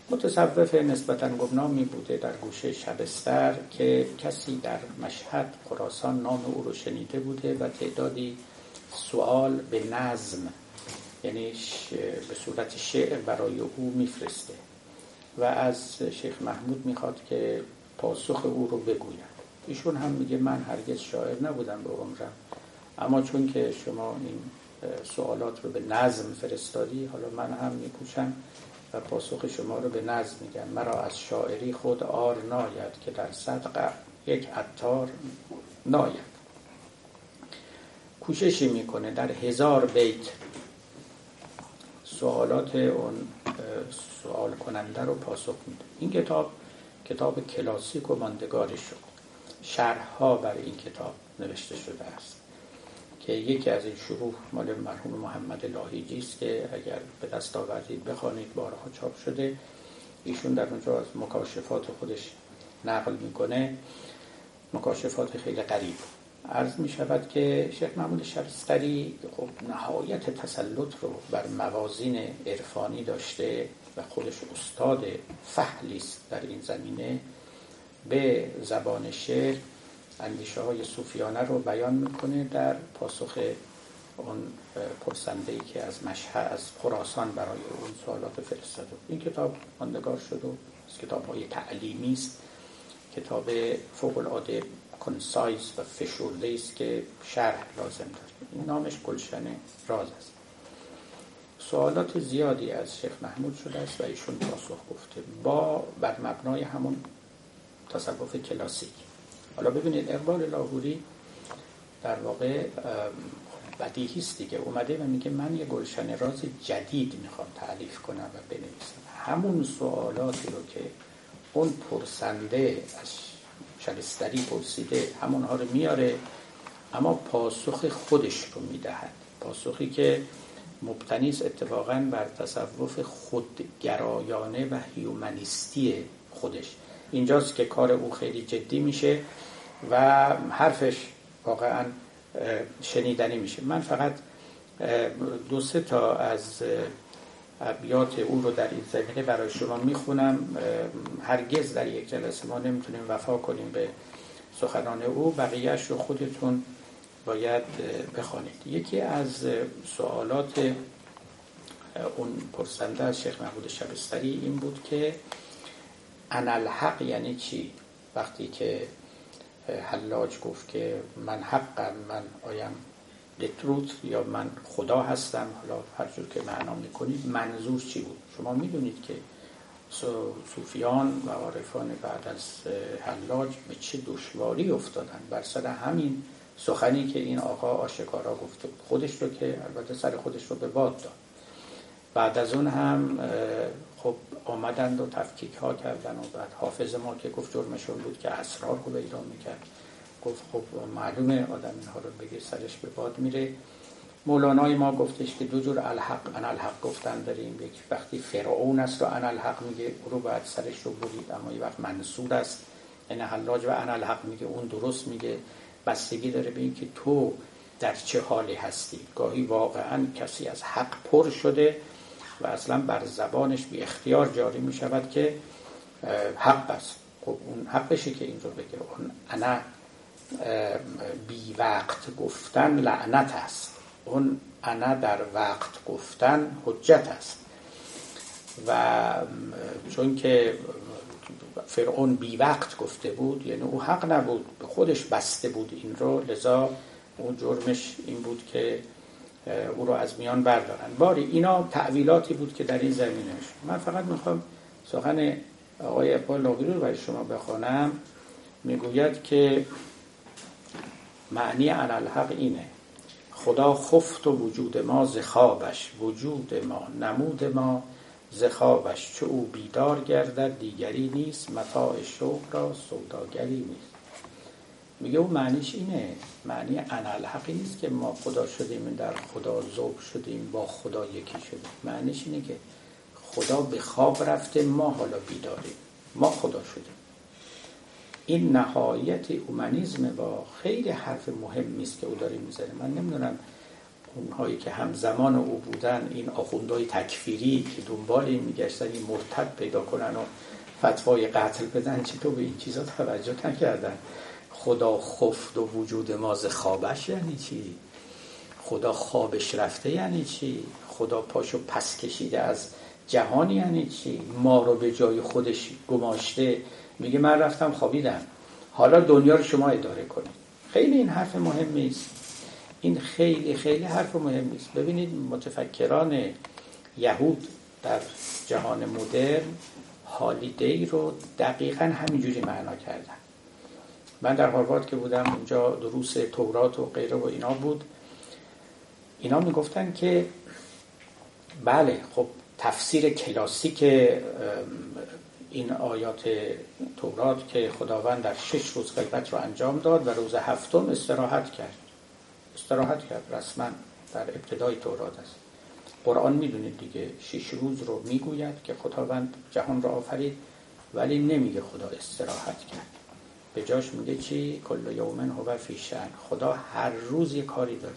متصوف نسبتا گمنامی بوده در گوشه شبستر که کسی در مشهد خراسان نام او رو شنیده بوده و تعدادی سوال به نظم یعنی به صورت شعر برای او میفرسته و از شیخ محمود می‌خواد که پاسخ او رو بگوید. ایشون هم میگه من هرگز شاعر نبودم به عمرم اما چون که شما این سوالات رو به نظم فرستادی حالا من هم میپوشم و پاسخ شما رو به نظم میگم. مرا از شاعری خود آر ناید که در صدق یک عطار ناید. کوششی می‌کنه در هزار بیت سوالات اون سوال کننده رو پاسخ میده. این کتاب کتاب کلاسیک و ماندگاری شد. شرح بر این کتاب نوشته شده است. که یکی از این شروح مال مرحوم محمد لاهیجی است که اگر به دست آوردید بخوانید بارها چاپ شده. ایشون در اونجا از مکاشفات خودش نقل می‌کنه. مکاشفات خیلی قریب عرض می شود که شیخ محمود شبستری خب نهایت تسلط رو بر موازین عرفانی داشته و خودش استاد فحلی است در این زمینه به زبان شعر اندیشه های صوفیانه رو بیان می‌کنه در پاسخ اون پرسنده ای که از مشهد از خراسان برای اون سوالات فرستاد. این کتاب ماندگار شد و از کتاب های تعلیمی است. کتاب فوق العاده کنسایز و فشرده است که شرح لازم داره. این نامش گلشن راز است. سوالات زیادی از شیخ محمود شده است و ایشون پاسخ گفته. با بر مبنای همون تصوف کلاسیک. حالا ببینید اقبال لاهوری در واقع بدیهی است دیگه. اومده و میگه من یه گلشن راز جدید می‌خوام تعلیف کنم و بنویسم. همون سوالاتی رو که اون پرسنده از شبستری پرسیده همونها رو میاره اما پاسخ خودش رو می‌دهد. پاسخی که مبتنی است اتفاقا بر تصوف خودگرایانه و هیومنیستی خودش. اینجاست که کار او خیلی جدی میشه و حرفش واقعا شنیدنی میشه. من فقط دو سه تا از ابیات او رو در این زمینه برای شما می‌خونم. هرگز در یک جلسه ما نمی‌تونیم وفا کنیم به سخنان او. بقیهش رو خودتون باید بخوانید. یکی از سوالات اون پرسنده از شیخ محمود شبستری این بود که انالحق یعنی چی؟ وقتی که حلاج گفت که من حقم من آیم لتروت یا من خدا هستم حالا هر جور که معنا می‌کنید منظور چی بود؟ شما می‌دونید که صوفیان و عارفان بعد از حلاج به چه دشواری افتادن؟ بر سر همین سخنی که این آقا آشکارا گفته خودش رو که البته سر خودش رو به باد داد. بعد از اون هم خب آمدند و تفکیک ها کردن و بعد حافظ ما که گفت جرمشون بود که اسرار رو ایران می‌کرد. گفت خب معلومه آدم اینها رو بگه سرش به باد میره. مولانای ما گفتش که دو جور الحق ان الحق گفتن داریم. یک وقتی فرعون است و ان الحق میگه او رو باید سرش رو برید. اما یک وقت منصور است این حلاج و ان الحق میگه اون درست میگه. بستگی داره به اینکه تو در چه حالی هستی. گاهی واقعا کسی از حق پر شده و اصلا بر زبانش بی اختیار جاری می شود که حق است. خب اون حقشه که این رو بگه. اون انا بی وقت گفتن لعنت است. اون انا در وقت گفتن حجت است. و چون که فرعون بی وقت گفته بود یعنی او حق نبود به خودش بسته بود این رو لذا اون جرمش این بود که او رو از میان بردارن. باری اینا تعویلاتی بود که در این زمینه من فقط می‌خوام سخن آقای اقبال لاغری رو برای شما بخوانم می‌گوید که معنی الحق اینه. خدا خفت و وجود ما زخابش وجود ما نمود ما زخابش چه او بیدار گردد دیگری نیست متاع شوق را سوداگری نیست. میگه اون معنیش اینه. معنی انالحقی نیست که ما خدا شدیم در خدا ذوب شدیم با خدا یکی شدیم. معنیش اینه که خدا به خواب رفته ما حالا بیداریم. ما خدا شدیم. این نهایت اومانیزم با خیلی حرف مهمی است که او داره می‌زنه. من نمی‌دونم اونهایی که همزمان او بودن این آخوندهای تکفیری که دنبال این میگشتن این مرتد پیدا کنن و فتوای قتل بدن تو به این چیزا توجه نکردن؟ خدا خفت و وجود ماز خوابش یعنی چی؟ خدا خوابش رفته یعنی چی؟ خدا پاشو پس کشیده از جهان یعنی چی؟ ما رو به جای خودش گماشته میگه من رفتم خوابیدم. حالا دنیا رو شما اداره کنید. خیلی این حرف مهمی است این خیلی خیلی حرف مهمی است ببینید متفکران یهود در جهان مدرن هالیدی رو دقیقا همینجوری معنا کردن. من در هاروارد که بودم اونجا دروس تورات و غیره و اینا بود. اینا می‌گفتن که بله خب تفسیر کلاسیک این آیات تورات که خداوند در شش روز غیبت رو انجام داد و روز هفتم استراحت کرد. استراحت کرد رسما در ابتدای تورات است. قرآن می‌دونید دیگه شش روز رو می‌گوید که خداوند جهان را آفرید ولی نمیگه خدا استراحت کرد. به جاش میگه چی؟ کل یومن هو فی خدا هر روز یه کاری داره.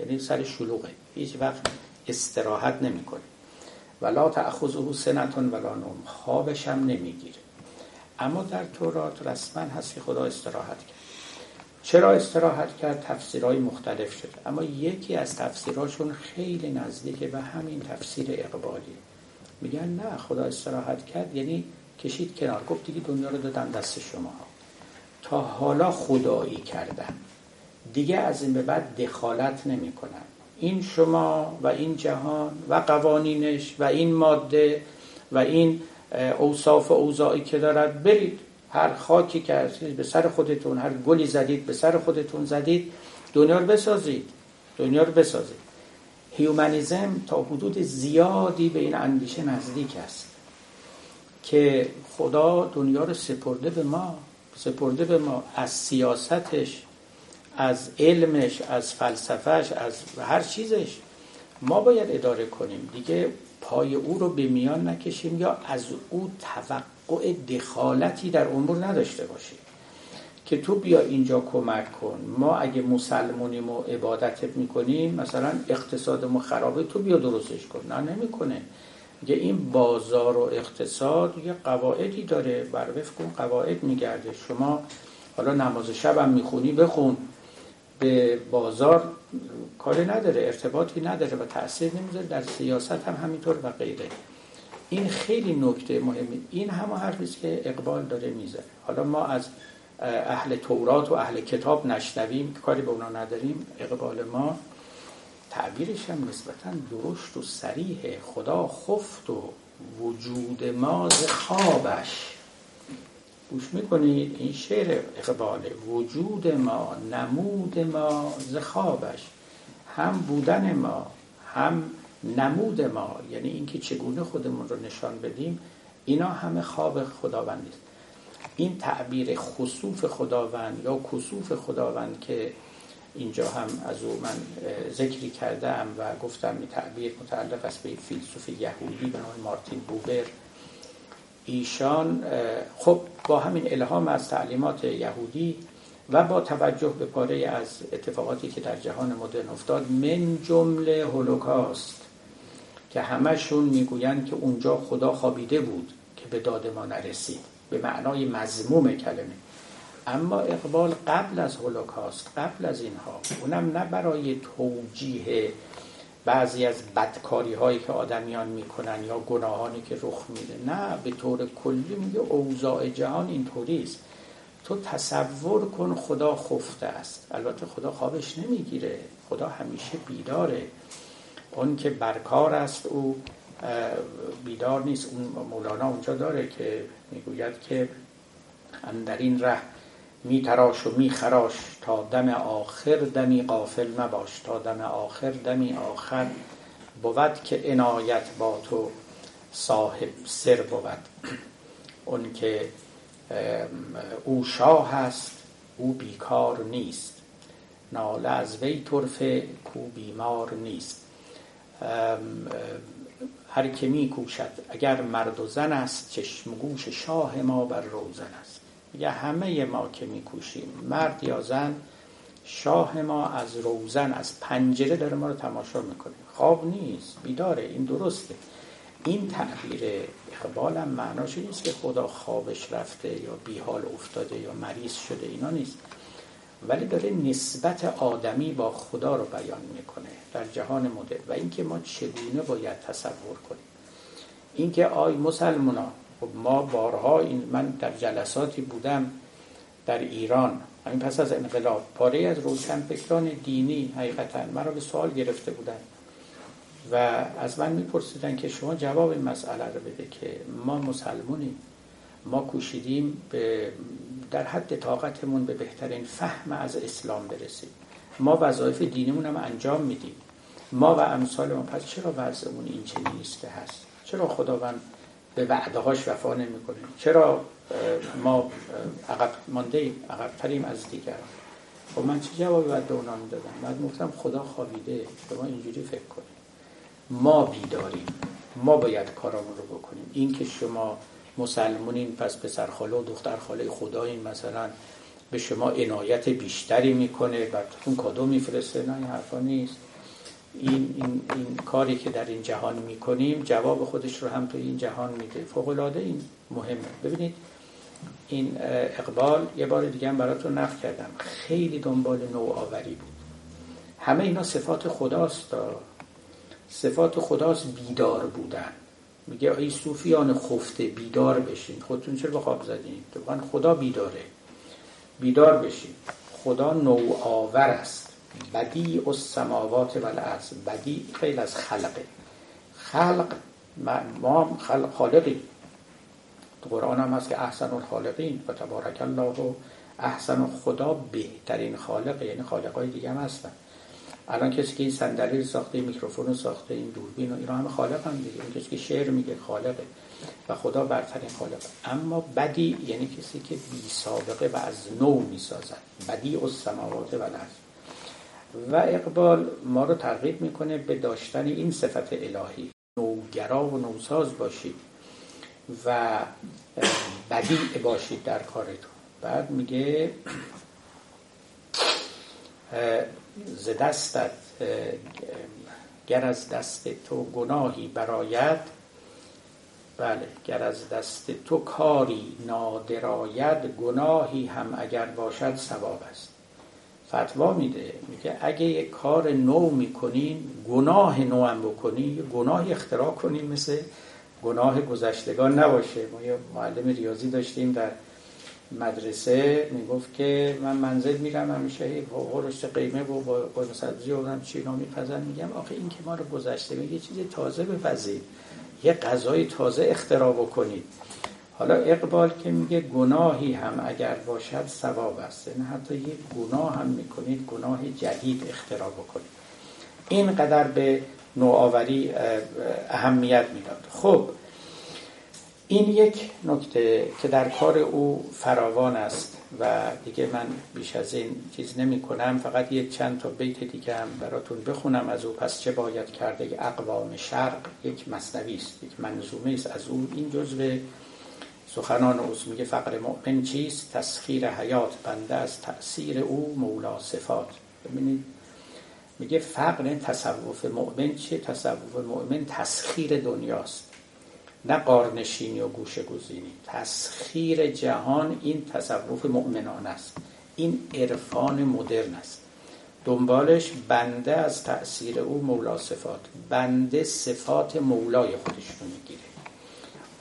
یعنی سر شلوغه. هیچ وقت استراحت نمی‌کنه. ولا تأخذه سنتون ولا نوم. خوابش هم نمی‌گیره. اما در تورات رسما هست که خدا استراحت کرد. چرا استراحت کرد؟ تفسیرهای مختلف شد. اما یکی از تفسیرهاشون خیلی نزدیکه به همین تفسیر اقبالی. میگن نه خدا استراحت کرد یعنی کشید کنار. گفت دیگه دنیا رو دادن دست شما تا حالا خدایی کردن. دیگه از این به بعد دخالت نمی کنن این شما و این جهان و قوانینش و این ماده و این اوصاف اوضاعی که دارد برید هر خاکی که به سر خودتون هر گلی زدید به سر خودتون زدید دنیا رو بسازید. دنیا رو بسازید. هیومانیزم تا حدود زیادی به این اندیشه نزدیک است که خدا دنیا رو سپرده به ما سپرده به ما از سیاستش از علمش از فلسفهش از هر چیزش ما باید اداره کنیم. دیگه پای او رو به میان نکشیم یا از او توقع دخالتی در امور نداشته باشیم. که تو بیا اینجا کمک کن. ما اگه مسلمونیم و عبادتت می‌کنیم مثلا اقتصاد خرابه تو بیا درستش کن. نه نمی‌کنه. میگه این بازار و اقتصاد یه قواعدی داره. بر وفق اون قواعد میگرده. شما حالا نماز شب هم می‌خونی بخون. به بازار کاری نداره ارتباطی نداره و تاثیر نمی‌ذاره در سیاست هم همینطور و غیره. این خیلی نکته مهمی. این همه حرفی که اقبال داره می‌زنه. حالا ما از اهل تورات و اهل کتاب نشنویم کاری به اونا نداریم. اقبال ما تعبیرش هم نسبتا درشت و سریح خدا خفت و وجود ما ز خوابش. گوش می‌کنید این شعر اقبال وجود ما نمود ما ز خوابش هم بودن ما هم نمود ما. یعنی اینکه چگونه خودمون رو نشان بدیم اینا همه خواب خداوند است این تعبیر خصوف خداوند یا کسوف خداوند که اینجا هم از او من ذکری کردم و گفتم این تعبیر متعلق است به فیلسوف یهودی به نام مارتین بوبر. ایشان خب با همین الهام از تعلیمات یهودی و با توجه به پاره از اتفاقاتی که در جهان مدرن افتاد من جمله هولوکاست که همشون می‌گویند که اونجا خدا خوابیده بود که به داد ما نرسید. به معنای مضموم کلمه. اما اقبال قبل از هولوکاست قبل از اینها اونم نه برای توجیه بعضی از بدکاری هایی که آدمیان می‌کنن یا گناهانی که رخ میده نه به طور کلی میگه اوضاع جهان اینطوری است. تو تصور کن خدا خفته است. البته خدا خوابش نمی‌گیره. خدا همیشه بیداره. اون که برکار است او بیدار نیست. اون مولانا اونجا داره که می‌گوید که در این ره میتراش و میخراش تا دم آخر دمی قافل مباش تا دم آخر دمی آخر بود که عنایت با تو صاحب سر بود. اون که او شاه است او بیکار نیست. ناله از وی طرفه کو بیمار نیست. هر که می کوشد اگر مرد و زن است چشم گوش شاه ما بر روزن است. میگه همه ما که میکوشیم مرد یا زن شاه ما از روزن از پنجره داره ما رو تماشا می‌کنه. خواب نیست بیداره این درسته. این تعبیر اقبالم معناش نیست که خدا خوابش رفته یا بیحال افتاده یا مریض شده اینا نیست. ولی داره نسبت آدمی با خدا رو بیان می‌کنه در جهان مدرن. و اینکه ما چگونه باید تصور کنیم. اینکه آی مسلمونا خب ما بارها این من در جلساتی بودم در ایران. همین پس از انقلاب. پاره از روشنفکران دینی حقیقتا. مرا به سوال گرفته بودن. و از من میپرسیدن که شما جواب این مسئله رو بده که ما مسلمونیم. ما کوشیدیم به در حد طاقتمون به بهترین فهم از اسلام برسیم. ما وظایف دینیمون هم انجام میدیم. ما و امثال ما. پس چرا وضعمون این چنین نیست که هست؟ چرا خداوند به وعده هاش وفا نمی‌کنه. چرا؟ ما عقب مانده ایم عقبتریم از دیگران خب من چه جوابی باید به اونا می‌دادم؟ بعد گفتم خدا خوابیده شما اینجوری فکر کنید. ما بیداریم. ما باید کارامون رو بکنیم. این که شما مسلمونین پس پسر خاله و دختر خاله خدایین مثلا به شما عنایت بیشتری می‌کنه براتون کادو میفرسته نه این حرفا نیست. این, این, این کاری که در این جهان می‌کنیم جواب خودش رو هم تو این جهان میده. فوقلاده این مهمه. ببینید این اقبال یه بار دیگه هم براتون نقل کردم. خیلی دنبال نوآوری بود. همه اینا صفات خداست صفات خداست بیدار بودن. میگه ای صوفیان خفته بیدار بشین. خودتون چرا به خواب زدین؟ خدا بیداره. بیدار بشین. خدا نوآور است. بدی السماوات و الارض بدی خیلی از خلقه. خلق ما خلق خالقی. تو قرآن هم هست که احسن الخالقین و تبارک الله و احسن خدا بهترین خالقه. یعنی خالقای دیگه هم هستن. الان کسی که این صندلی ساخته میکروفون ساخته این دوربین و اینا همه خالق هم دیگه. این کسی که شعر میگه خالقه و خدا برترین خالق اما بدی یعنی کسی که بی سابقه و از نو می‌سازد. بدی از سماوات و الارض و اقبال ما رو ترغیب می‌کنه به داشتن این صفت الهی. نوگرا و نوساز باشید و بدیع باشید در کارتون. بعد میگه ز دستت گر از دست تو گناهی براید بله گر از دست تو کاری نادراید گناهی هم اگر باشد ثواب است. فتوا میده. میگه اگه یک کار نو می‌کنین گناه نو هم بکنی گناه اختراع کنیم مثل گناه گذشتگان نباشه. ما یه معلم ریاضی داشتیم در مدرسه می‌گفت که من منزل میرم همیشه رشت قیمه و قرمه سبزی و چینا میپزن. میگم آخه این که ما رو گذشته یه چیز تازه بپذید یه غذای تازه اختراع بکنید. حالا اقبال که میگه گناهی هم اگر باشد ثواب است. نه حتی یک گناه هم می‌کنید گناه جدید اختراع بکنید. اینقدر به نوآوری اهمیت می‌داد. خب این یک نکته که در کار او فراوان است و دیگه من بیش از این چیز نمی کنم فقط یک چند تا بیت دیگه هم براتون بخونم از او. پس چه باید کرده اقوام شرق یک مصنوی است یک منظومه است. از او این جزء سخنان اوست میگه فقر مؤمن چیست؟ تسخیر حیات بنده از تأثیر او مولا صفات. ببینید میگه فقر تصوف مؤمن چیه؟ تصوف مؤمن تسخیر دنیاست. نه قارنشینی و گوشه گزینی. تسخیر جهان این تصوف مؤمنان است. این عرفان مدرن است. دنبالش بنده از تأثیر او مولا صفات. بنده صفات مولای خودش رو می‌گیره.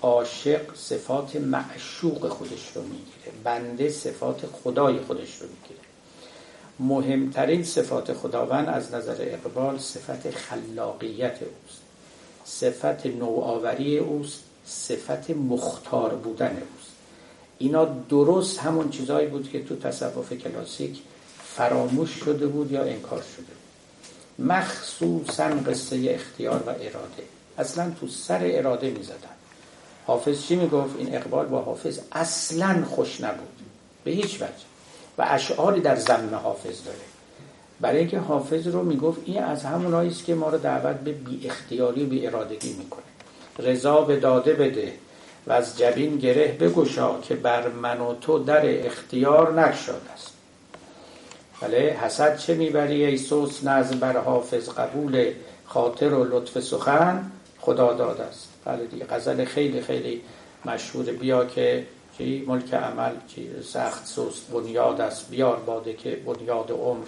عاشق صفات معشوق خودش رو می‌گیره. بنده صفات خدای خودش رو می‌گیره. مهمترین صفات خداوند از نظر اقبال صفت خلاقیت اوست. صفت نوآوری اوست صفت مختار بودن اوست. اینا درست همون چیزهایی بود که تو تصوف کلاسیک فراموش شده بود یا انکار شده بود. مخصوصا قصه اختیار و اراده. اصلا تو سر اراده می زدن حافظ چی می گفت؟ این اقبال با حافظ اصلا خوش نبود. به هیچ وجه. و اشعاری در زمین حافظ داره. برای اینکه حافظ رو می‌گفت این از همون است که ما رو دعوت به بی اختیاری و بی ارادگی می‌کنه. رضا به داده بده و از جبین گره بگشا که بر من و تو در اختیار نگشاد است. بله حسد چه می‌بری ای سوس؟ نظم بر حافظ قبول خاطر و لطف سخن خدا داد است. بله دیگه غزل خیلی خیلی مشهور بیا که چی؟ ملک عمل چی؟ سخت سوست بنیاد است. بیار باده که بنیاد عمر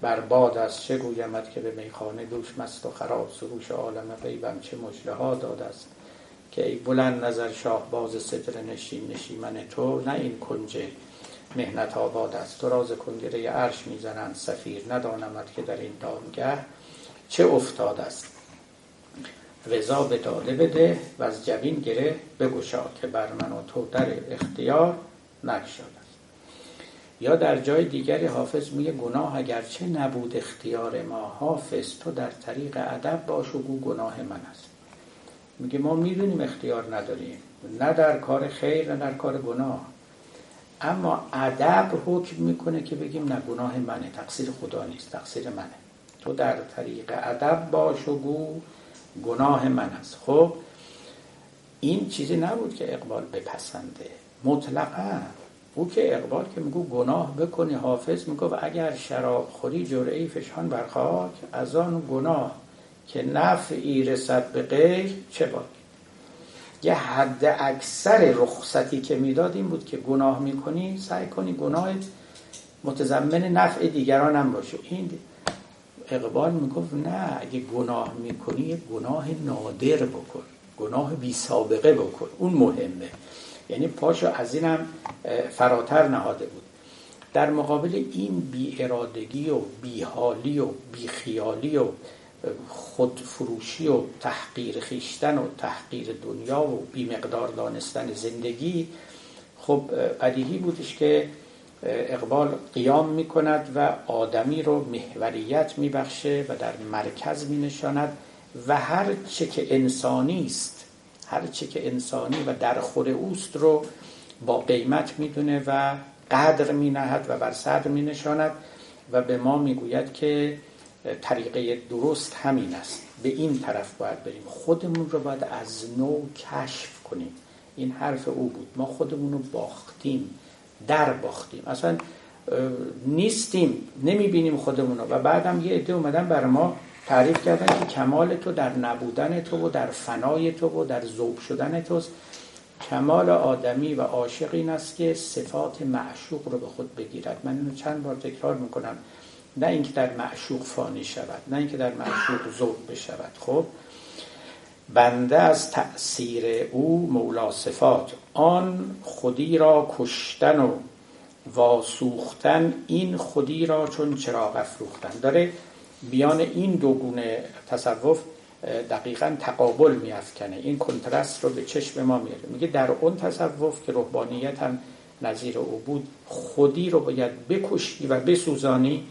برباد است. چه گویمت که به میخانه دوش مست و خراب؟ سروش عالم غیبم چه مجده ها داد است. که ای بلند نظر شاه باز صدر نشین نشیمن تو نه این کنج مهنت آباد است. تو راز کنگره عرش می‌زنند. سفیر ندانمت که در این دامگه چه افتاد است. رضا به داده بده و از جبین گره بگشا که بر من و تو در اختیار نگشاد یا در جای دیگری حافظ میگه گناه اگرچه نبود اختیار ما حافظ تو در طریق ادب باش و گناه من است. میگه ما می‌دونیم اختیار نداریم نه در کار خیر نه در کار گناه. اما ادب حکم می‌کنه که بگیم نه گناه منه تقصیر خدا نیست تقصیر منه. تو در طریق ادب باش و گو گناه من است. خب این چیزی نبود که اقبال بپسنده. مطلقا او که اقبال که میگو گناه بکنی حافظ میگو اگر شراب خوری جرعی فشان بر خاک از آن گناه که نفعی رسد به غیر چه باد یه حد اکثر رخصتی که می‌داد این بود که گناه می‌کنی سعی کنی گناه متضمن نفع دیگران هم باشه. این اقبال می‌گفت نه اگه گناه می‌کنی یه گناه نادر بکن گناه بی سابقه بکن اون مهمه. یعنی پاشو از اینم فراتر نهاده بود. در مقابل این بی ارادگی و بی حالی و بی خیالی و خودفروشی و تحقیر خیشتن و تحقیر دنیا و بی مقدار دانستن زندگی خب بدیهی بودش که اقبال قیام می کند و آدمی رو محوریت می بخشه و در مرکز می نشاند و هر چه که انسانی است هر چه که انسانی و در خور اوست رو با قیمت می‌دونه و قدر مینهد و بر صدر مینشاند و به ما می‌گوید که طریقه درست همین است. به این طرف باید بریم. خودمون رو باید از نو کشف کنیم. این حرف او بود. ما خودمون رو باختیم. در باختیم. اصلا نیستیم نمی‌بینیم خودمون و بعدم یه عده اومدن بر ما تعریف کردن که کمال تو در نبودن تو و در فنای تو و در ذوب شدن توست. کمال آدمی و عاشق این است که صفات معشوق رو به خود بگیرد. من اینو چند بار تکرار می‌کنم. نه اینکه در معشوق فانی شود نه اینکه در معشوق ذوب بشود. خب بنده از تأثیر او مولا صفات. آن خودی را کشتن و واسوختن این خودی را چون چراغ افروختن. داره بیان این دو گونه تصوف دقیقا تقابل میافکنه. این کنترست رو به چشم ما میاره میگه در اون تصوف که روحانیت هم نظیر او بود خودی رو باید بکشی و بسوزانی.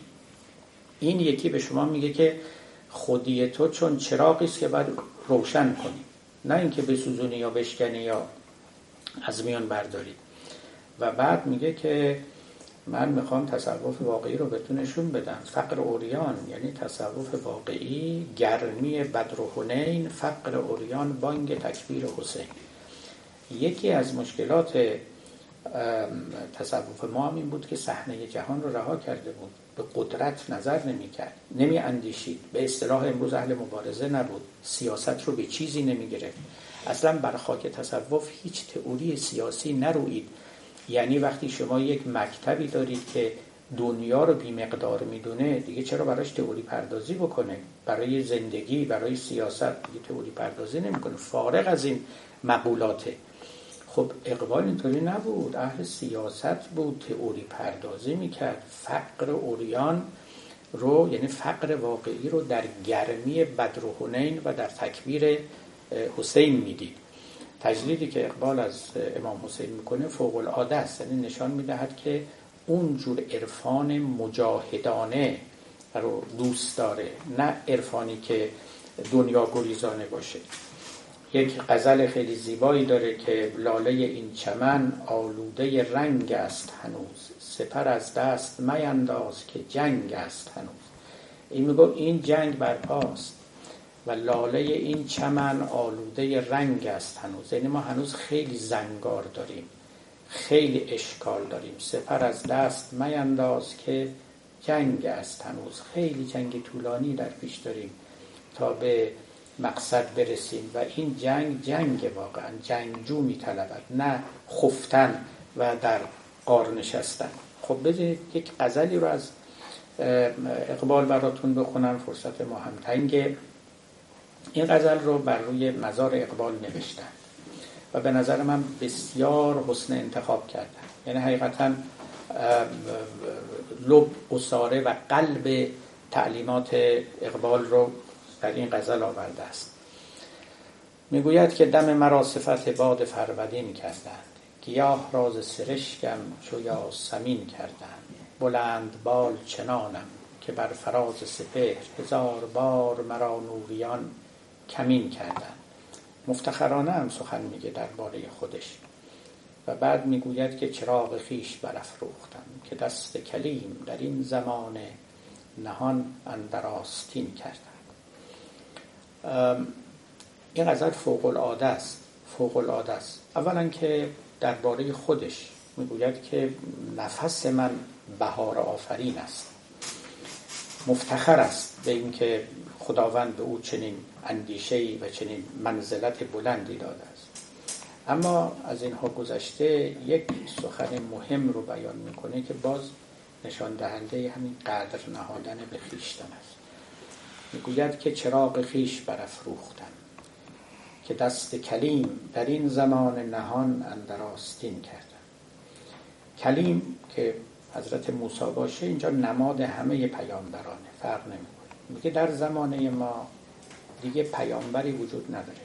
این یکی به شما میگه که خودی تو چون چراغی است که باید روشن کنی. نه اینکه بسوزونی یا بشکنی یا از میان برداری و بعد میگه که من می‌خوام تصوف واقعی رو بهتون نشون بدم. فقر اوریان یعنی تصوف واقعی گرمی بدر و حنین فقر اوریان بانگ تکبیر حسین. یکی از مشکلات تصوف ما هم این بود که صحنه جهان رو رها کرده بود. به قدرت نظر نمی کرد. نمی اندیشید. به اصطلاح امروز اهل مبارزه نبود. سیاست رو به چیزی نمی گرفت. اصلا بر خاک تصوف هیچ تئوری سیاسی نروید. یعنی وقتی شما یک مکتبی دارید که دنیا رو بی مقدار می‌دونه دیگه چرا براش تئوری پردازی بکنه؟ برای زندگی برای سیاست دیگه تئوری پردازی نمی‌کنه. فارغ از این مقولاته. خب اقبال اینطوری نبود. اهل سیاست بود تئوری پردازی می‌کرد. فقر اوریان رو یعنی فقر واقعی رو در گرمی بدر و در تکبیر حسین می‌دید تجلیلی که اقبال از امام حسین می‌کنه فوق العاده است یعنی نشان می‌دهد که اون جور عرفان مجاهدانه رو دوست داره نه عرفانی که دنیا گریزانه باشه. یک غزل خیلی زیبایی داره که لاله این چمن آلوده رنگ است هنوز. سپر از دست میانداز که جنگ است هنوز. این میگو این جنگ برپاست. و لاله این چمن آلوده رنگ است هنوز. یعنی ما هنوز خیلی زنگار داریم. خیلی اشکال داریم. سپر از دست میانداز که جنگ است هنوز. خیلی جنگ طولانی در پیش داریم تا به مقصد برسیم. و این جنگ جنگ واقعا. جنگجو میطلبد نه خفتن و در قار نشستن. خب بذارید یک غزلی رو از اقبال براتون بخونم. فرصت ما هم تنگه. این غزل رو بر روی مزار اقبال نوشتن و به نظر من بسیار حسن انتخاب کردن. یعنی حقیقتا لب اصاره و قلب تعلیمات اقبال رو در این غزل آورده است. می‌گوید که دم مرا صفت باد فرودین کردند گیاه راز سرشکم چو سمین کردند. بلند بال چنانم که بر فراز سپهر هزار بار مرا نوریان کمین کردند مفتخرانه هم سخن میگه درباره خودش. و بعد می‌گوید که چراغ خیش برافروختم که دست کلیم در این زمان نهان اندر آستین کردم. این غزل فوق العاده است فوق العاده است. اولا که درباره خودش می‌گوید که نفس من بهار آفرین است. مفتخر است به اینکه خداوند به او چنین اندیشه و چنین منزلت بلندی داده است. اما از اینها گذشته یک سخن مهم رو بیان می‌کنه که باز نشان دهنده همین قدر نهادن به خیشتن است. می‌گوید که چراغ خیش برافروختم که دست کلیم در این زمان نهان اندر آستین کردم. کلیم که حضرت موسی باشه اینجا نماد همه پیامبرانه فرق نمی‌کنه. میگه در زمانه ما دیگه پیامبری وجود نداره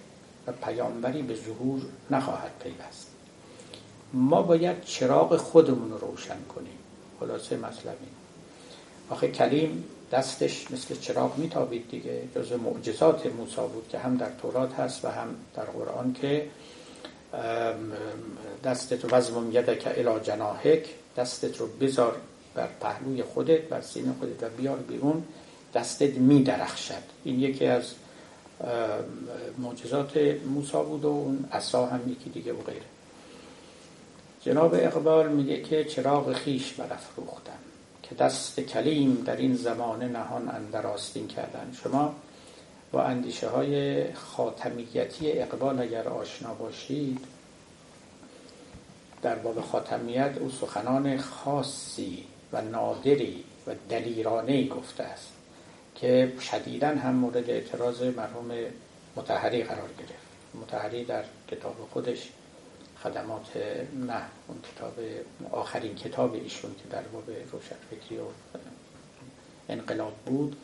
و پیامبری به ظهور نخواهد پیوست. ما باید چراغ خودمون رو روشن کنیم. خلاصه مطلب آخه کلیم دستش مثل چراغ میتابید دیگه. جز معجزات موسی بود که هم در تورات هست و هم در قرآن که دستت رو وزمم یدک الی جناحک دستت رو بذار بر پهلوی خودت بر سینه خودت و بیار بیرون. دستت می درخشد این یکی از معجزات موسی بود و اون عصا هم یکی دیگه و غیره. جناب اقبال میگه که چراغ خیش برافروختم که دست کلیم در این زمانه نهان اندر آستین کردن. شما با اندیشه های خاتمیتی اقبال اگر آشنا باشید در باب خاتمیت او سخنان خاصی و نادری و دلیرانه گفته است. که شدیدا هم مورد اعتراض مرحوم متحری قرار گرفت. متحری در کتاب خودش خدمات نه اون کتاب آخرین کتاب ایشون که در باب روشنفکری و انقلاب بود.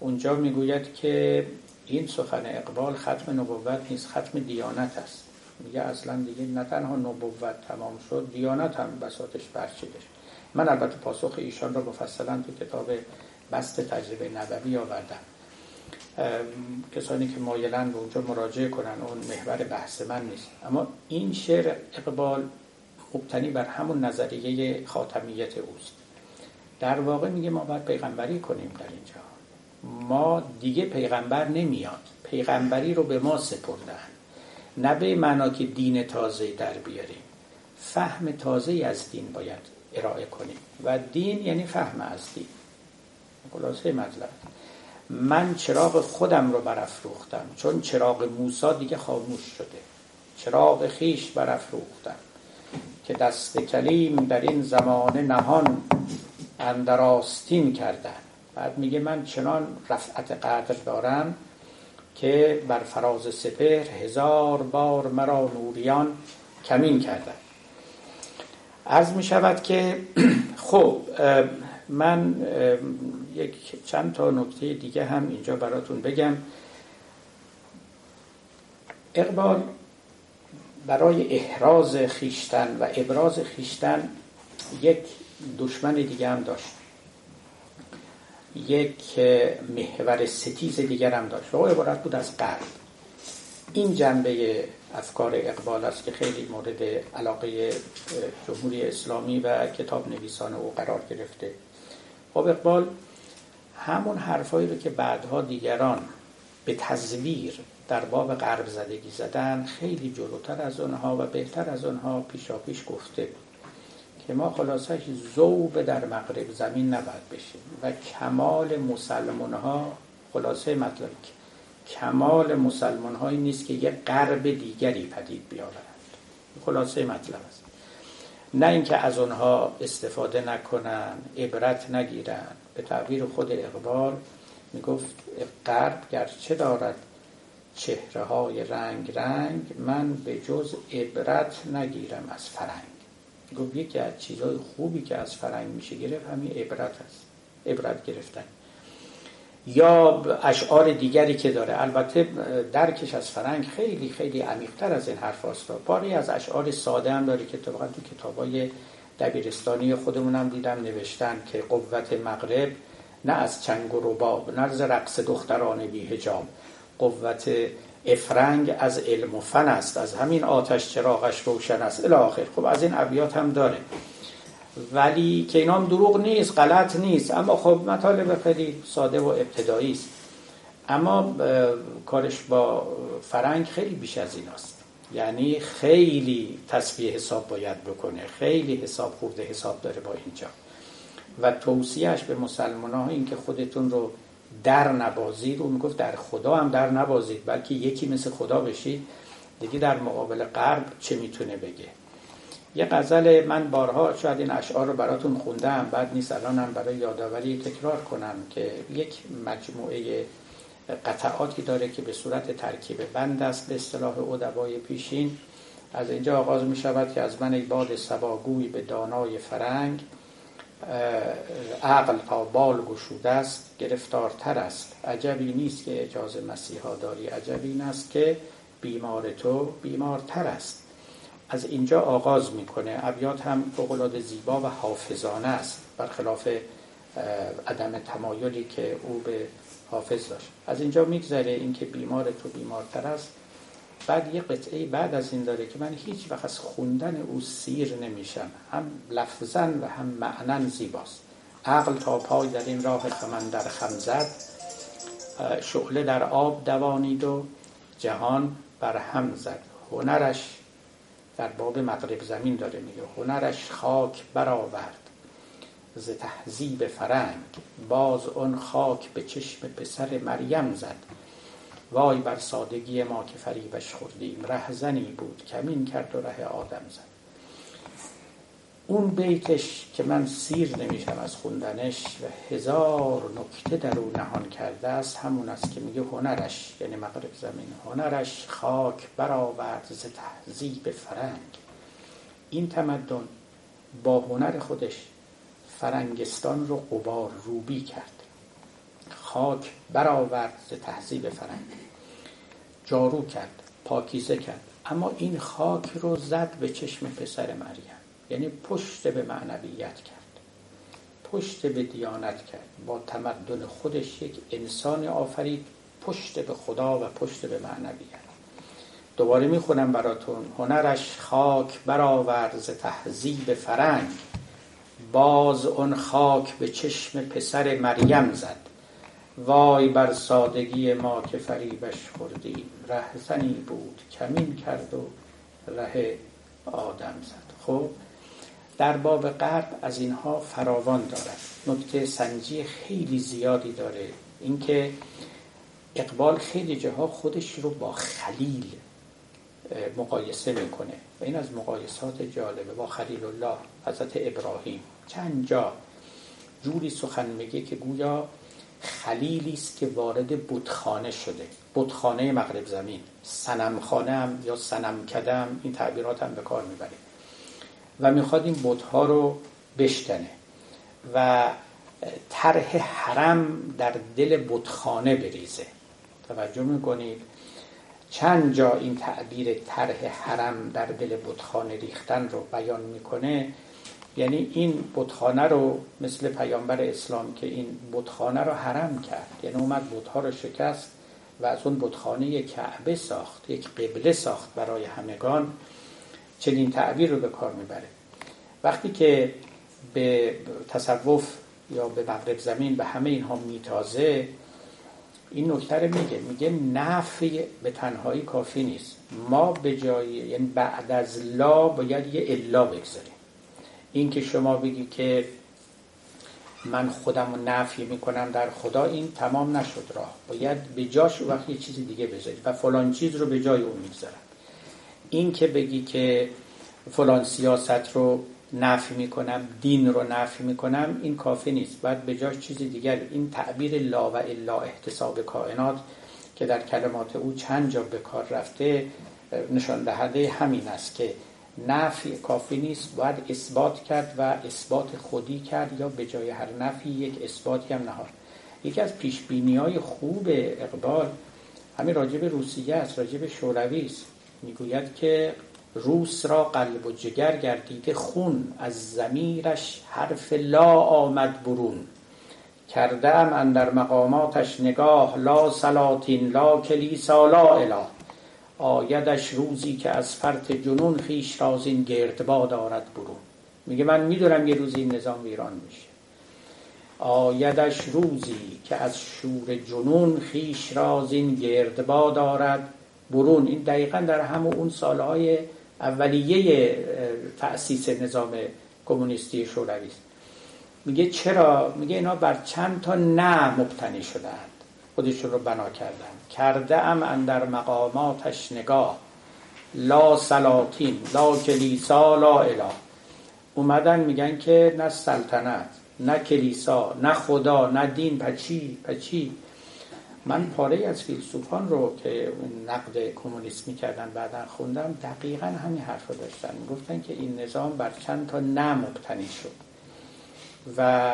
اونجا می‌گوید که این سخن اقبال ختم نبوت نیست ختم دیانت است. میگه اصلا دیگه نه تنها نبوت تمام شد دیانت هم بساتش برچیدش من البته پاسخ ایشان را مفصلا تو کتاب بست تجربه نبوی آوردم کسانی که مایلن به اونجا مراجعه کنن اون محور بحث من نیست. اما این شعر اقبال مبتنی بر همون نظریه خاتمیت اوست. در واقع میگه ما باید پیغمبری کنیم در اینجا ما دیگه پیغمبر نمیاد. پیغمبری رو به ما سپردن. نه به معنا که دین تازه در بیاریم. فهم تازه از دین باید ارائه کنیم. و دین یعنی فهم از دین. خلاصه مطلب. من چراغ خودم رو برافروختم چون چراغ موسا دیگه خاموش شده. چراغ خیش برافروختم که دست کلیم در این زمانه نهان اندر آستین کردن. بعد میگه من چنان رفعت قدر دارم که بر فراز سپهر هزار بار مرا نوریان کمین کردن. از می شود که خب من یک چند تا نکته دیگه هم اینجا براتون بگم. اقبال برای احراز خیشتن و ابراز خیشتن یک دشمن دیگه هم داشت. یک محور ستیز دیگر هم داشت. و عبارت بود از قلب. این جنبه افکار اقبال است که خیلی مورد علاقه جمهوری اسلامی و کتاب نویسان او قرار گرفته. خب اقبال همون حرفایی رو که بعدها دیگران به تزویر در باب غرب زدگی زدن خیلی جلوتر از آنها و بهتر از آنها پیشا پیش گفته بود که ما خلاصش زوب در مغرب زمین نباید بشیم و کمال مسلمان ها خلاصه مطلب کمال مسلمان هایی نیست که یک غرب دیگری پدید بیاورند. خلاصه مطلب است. نه اینکه از آنها استفاده نکنن عبرت نگیرن. به تعبیر خود اقبال می‌گفت غرب گرچه دارد چهره های رنگ رنگ من به جز عبرت نگیرم از فرنگ. گفت یکی از چیزهای خوبی که از فرنگ میشه گرفت همین عبرت است عبرت گرفتن. یا اشعار دیگری که داره. البته درکش از فرنگ خیلی خیلی عمیقتر از این حرف هاست. باری از اشعار ساده هم داره که طبقا تو کتابای دبیرستانی خودمون هم دیدم نوشتن که قوت مغرب نه از چنگ و رباب نه از رقص دختران بی هجاب قوت افرنگ از علم و فن است. از همین آتش چراغش روشن است. الاخر خب از این ابیات هم داره. ولی که اینام دروغ نیست غلط نیست. اما خب مطالب خیلی ساده و ابتدایی است. اما کارش با فرنگ خیلی بیش از این است. یعنی خیلی تصفیه حساب باید بکنه. خیلی حساب خورده حساب داره با اینجا. و توصیهش به مسلمان ها این که خودتون رو در نبازید. و می‌گفت در خدا هم در نبازید بلکه یکی مثل خدا بشید. دیگه در مقابل غرب چه می‌تونه بگه؟ یه غزل من بارها شاید این اشعار رو براتون خوندم بعد نیست الانم برای یادآوری تکرار کنم که یک مجموعه قطعاتی داره که به صورت ترکیب بند است به اصطلاح ادبای پیشین. از اینجا آغاز می شود که از من ای باد سباگوی به دانای فرنگ عقل تا بال گشوده است گرفتارتر است. عجبی نیست که اجازه مسیحا داری عجبی این است که بیمار تو بیمارتر است. از اینجا آغاز می‌کنه. ابیات هم فوقالعاده زیبا و حافظانه است برخلاف عدم تمایلی که او به حافظ داشت. از اینجا میگذره اینکه بیمار تو بیمارتر است. بعد یه قطعه بعد از این داره که من هیچ وقت از خوندن او سیر نمیشم. هم لفظا و هم معنا زیباست. عقل تا پای در این راه خمن در خمزد شعله در آب دوانید و جهان بر هم زد. هنرش در باب مغرب زمین داره میگه. هنرش خاک برآورد. ز تهذیب فرنگ باز اون خاک به چشم پسر مریم زد. وای بر سادگی ما که فریبش خوردیم. رهزنی بود. کمین کرد و ره آدم زد. اون بیتش که من سیر نمیشم از خوندنش و هزار نکته در او نهان کرده است همون است که میگه هنرش یعنی مغرب زمین هنرش خاک برآورد ز تهذیب فرنگ. این تمدن با هنر خودش فرنگستان رو قبار روبی کرد. خاک برآورد ز تهذیب فرنگ. جارو کرد پاکیزه کرد اما این خاک رو زد به چشم پسر مریم. یعنی پشت به معنویت کرد. پشت به دیانت کرد. با تمدن خودش یک انسان آفرید پشت به خدا و پشت به معنویت. دوباره می‌خونم براتون. هنرش خاک برآورد ز تهذیب فرنگ. باز اون خاک به چشم پسر مریم زد. وای بر سادگی ما که فریبش خوردیم. رهزنی بود کمین کرد و ره آدم زد. خب در باب غرب از اینها فراوان دارد. نکته سنجی خیلی زیادی داره. اینکه اقبال خیلی جاها خودش رو با خلیل مقایسه می‌کنه. و این از مقایسات جالبه. با خلیل الله حضرت ابراهیم. چند جا جوری سخن میگه که گویا خلیلی است که وارد بودخانه شده. بودخانه مغرب زمین. سنمخانه هم یا سنم کدم این تعبیرات هم به کار می‌بره و می‌خواد این بودها رو بشکنه. و طرح حرم در دل بودخانه بریزه. توجه می‌کنید؟ چند جا این تعبیر طرح حرم در دل بودخانه ریختن رو بیان می‌کنه. یعنی این بتخانه رو مثل پیامبر اسلام که این بتخانه رو حرم کرد. یعنی اومد بتها رو شکست و از اون بتخانه کعبه ساخت یک قبله ساخت برای همگان. چنین تعبیر رو به کار می‌بره. وقتی که به تصوف یا به مغرب زمین به همه اینها میتازه این نکته رو میگه. میگه نفی به تنهایی کافی نیست. ما به جای یعنی بعد از لا باید یه الا بگذاریم. این که شما بگی که من خودم رو نفی می‌کنم در خدا این تمام نشد راه. باید به جاش وقت یه چیزی دیگه بذارید و فلان چیز رو به جای اون می‌گذارم. این که بگی که فلان سیاست رو نفی می‌کنم دین رو نفی می‌کنم این کافی نیست. باید به جاش چیزی دیگر این تعبیر لا و الا احتساب کائنات که در کلمات او چند جا به کار رفته نشان دهنده همین است که نفی کافی نیست. باید اثبات کرد و اثبات خودی کرد یا به جای هر نفی یک اثباتی هم نهار یکی از پیش های خوب اقبال همین راجب روسیه است راجب شوروی است. می‌گوید که روس را قلب و جگر گردیده خون از زمیرش حرف لا آمد برون. کرده ام اندر مقاماتش نگاه لا سلاطین لا کلیسا لا اله. آیدش روزی که از فرط جنون خیش رازین گردبا دارد برون. میگه من می‌دونم یه روزی این نظام ایران میشه. آیدش روزی که از شور جنون خیش رازین گردبا دارد برون. این دقیقا در همون اون سالهای اولیه تأسیس نظام کمونیستی شوروی است. میگه چرا؟ میگه اینا بر چند تا نه مبتنی شدند خودشون رو بنا کردن. کرده ام اندر مقاماتش نگاه. لا سلاطین لا کلیسا لا اله. اومدن میگن که نه سلطنت نه کلیسا نه خدا نه دین. پچی پچی. من پاره از فیلسوفان رو که نقد کمونیست می‌کردن بعدا خوندم دقیقا همین حرف رو داشتن. گفتن که این نظام بر چند تا نه مبتنی شد و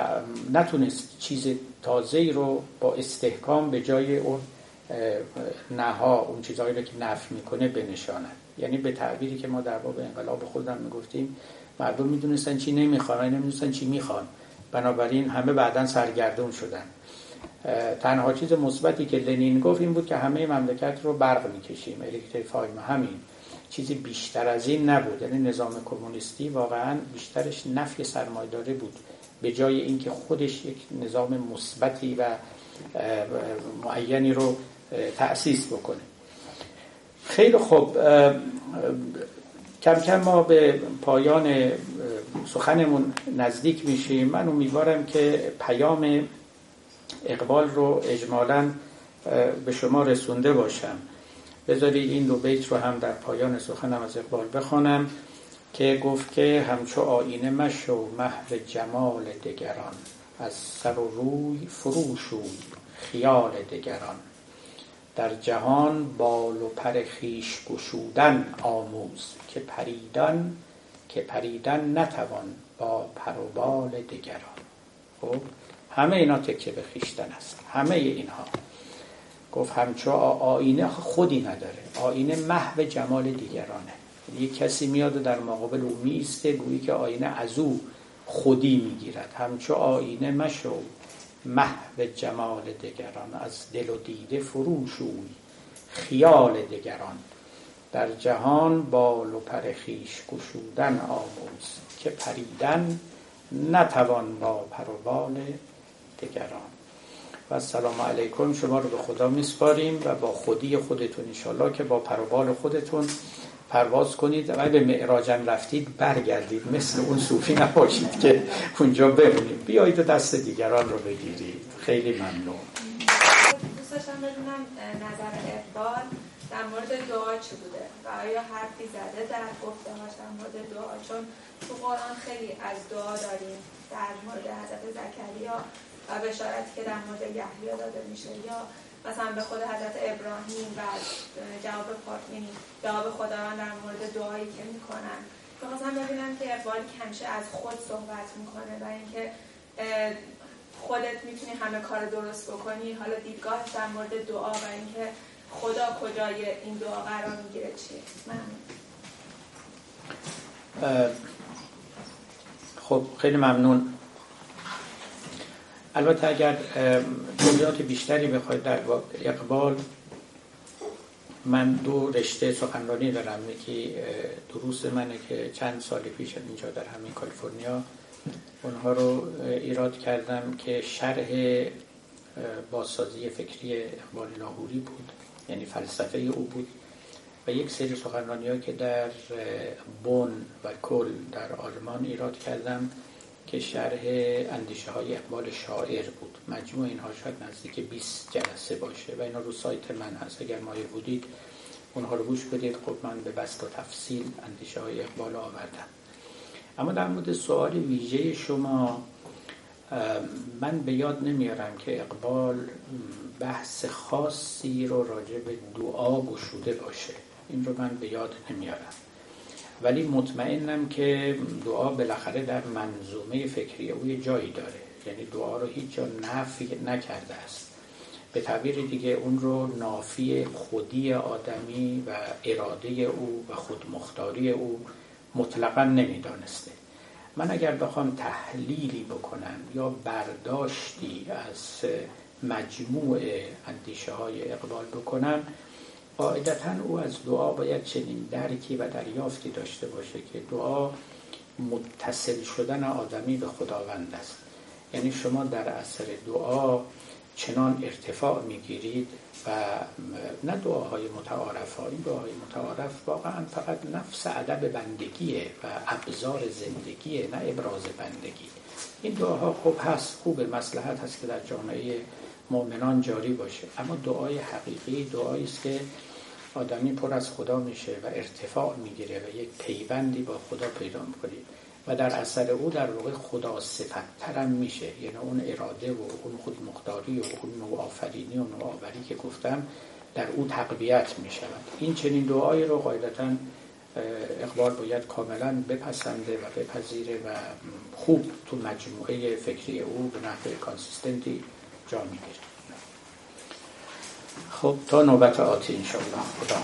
نتونست چیز تازه رو با استحکام به جای اون نها اون چیزهایی رو که نفی می‌کنه بنشاند. یعنی به تعبیری که ما در باب انقلاب خودم می‌گفتیم مردم می‌دونستن چی نمی‌خوان نمی‌دونستن چی می‌خوان. بنابراین همه بعدا سرگردون شدن. تنها چیز مثبتی که لنین گفت این بود که همه مملکت رو برق می‌کشیم. الکتریفایم همین. چیزی بیشتر از این نبود. یعنی نظام کمونیستی واقعا بیشترش نفی سرمایداری بود. به جای اینکه خودش یک نظام مثبتی و معینی رو تأسیس بکنه. خیلی خوب. کم کم ما به پایان سخنمون نزدیک میشیم. من امیدوارم که پیام اقبال رو اجمالا به شما رسونده باشم. بذارید این دو بیت رو هم در پایان سخنم از اقبال بخوانم که گفت که همچو آینه مشو محو جمال دگران از سر و روی فروشوی خیال دگران. در جهان بال و پر خیش گشودن آموز که پریدن که پریدن نتوان با پر و بال دگران. خب؟ همه اینا تکه به خیشتن است. همه اینها. گفت همچو آینه خودی نداره. آینه محو جمال دیگرانه. یک کسی میاد در مقابل او میسته گویی که آینه از او خودی می‌گیرد. همچو آینه مشو محو جمال دگران از دل و دیده فروشوی خیال دگران در جهان بال و پر خیش گشودن آموز که پریدن نتوان با پر دگران و سلام علیکم. شما رو به خدا میسپاریم و با خودی خودتون انشالله که با پروبال خودتون پرواز کنید. و به معراجم رفتید برگردید. مثل اون صوفی نباشید که اونجا بمونید بیایید و دست دیگران رو بگیرید. خیلی ممنون. دوست داشتم بدونم نظر اقبال در مورد دعا چی بوده؟ و آیا حرفی زده در گفتهاش در مورد دعا؟ چون تو قرآن خیلی از دعا داریم. در مورد حضرت زکریا و بشارتی که در مورد یحیی داده میشه یا مثلا به خود حضرت ابراهیم و جواب یعنی جواب خداوند در مورد دعایی که می‌کنن. مثلا ببینم که اقبال همیشه از خود صحبت می‌کنه و اینکه خودت می‌تونی همه کار درست بکنی حالا دیدگاه در مورد دعا و اینکه خدا کجای این دعا قرار می‌گیره چیه؟ ممنون. خب خیلی ممنون. البته اگر توضیحات بیشتری بخواید در اقبال من دو رشته سخنرانی دارم. یکی دروس منه که چند سال پیش اینجا در همین کالیفرنیا اونها رو ایراد کردم که شرح بازسازی فکری اقبال لاهوری بود یعنی فلسفه او بود. و یک سری سخنرانی که در بون و کل در آلمان ایراد کردم. که شرح اندیشه های اقبال شاعر بود. مجموع اینها شاید نزدیک 20 جلسه باشه و اینا رو سایت من هست. اگر مایه بودید اونها رو گوش بدید. خب من به بست و تفصیل اندیشه های اقبال آوردم. اما در مورد سوال ویژه شما من به یاد نمیارم که اقبال بحث خاصی رو راجع به دعا گشوده باشه. این رو من به یاد نمیارم. ولی مطمئنم که دعا بالاخره در منظومه فکری او یه جایی داره. یعنی دعا رو هیچ جا نفی نکرده است. به تعبیر دیگه اون رو نافی خودی آدمی و اراده او و خودمختاری او مطلقا نمی‌دانسته. من اگر بخوام تحلیلی بکنم یا برداشتی از مجموع اندیشه های اقبال بکنم قاعدتا او از دعا باید چنین درکی و دریافتی داشته باشه که دعا متصل شدن آدمی به خداوند است. یعنی شما در اثر دعا چنان ارتفاع می‌گیرید و نه دعاهای متعارف این دعاهای متعارف واقعا فقط نفس ادب بندگیه و ابزار زندگیه نه ابراز بندگی. این دعاها خوب هست خوب مسلحت هست که در جامعه مؤمنان جاری باشه. اما دعای حقیقی دعایی است که آدمی پر از خدا میشه و ارتفاع می‌گیره و یک پیوندی با خدا پیدا می‌کنی. و در اثر او در واقع خدا صفتترم میشه. یعنی اون اراده و اون خودمختاری و اون نوع آفرینی و نوآوری که گفتم در او تقویت می‌شود این چنین دعایی رو قاعدتا اقبال باید کاملا بپسنده و بپذیره و خوب تو مجموعه فکری او به نحو کانسیستنتی جا می‌گیره. خب تا نوبت آتی انشاءالله. خدا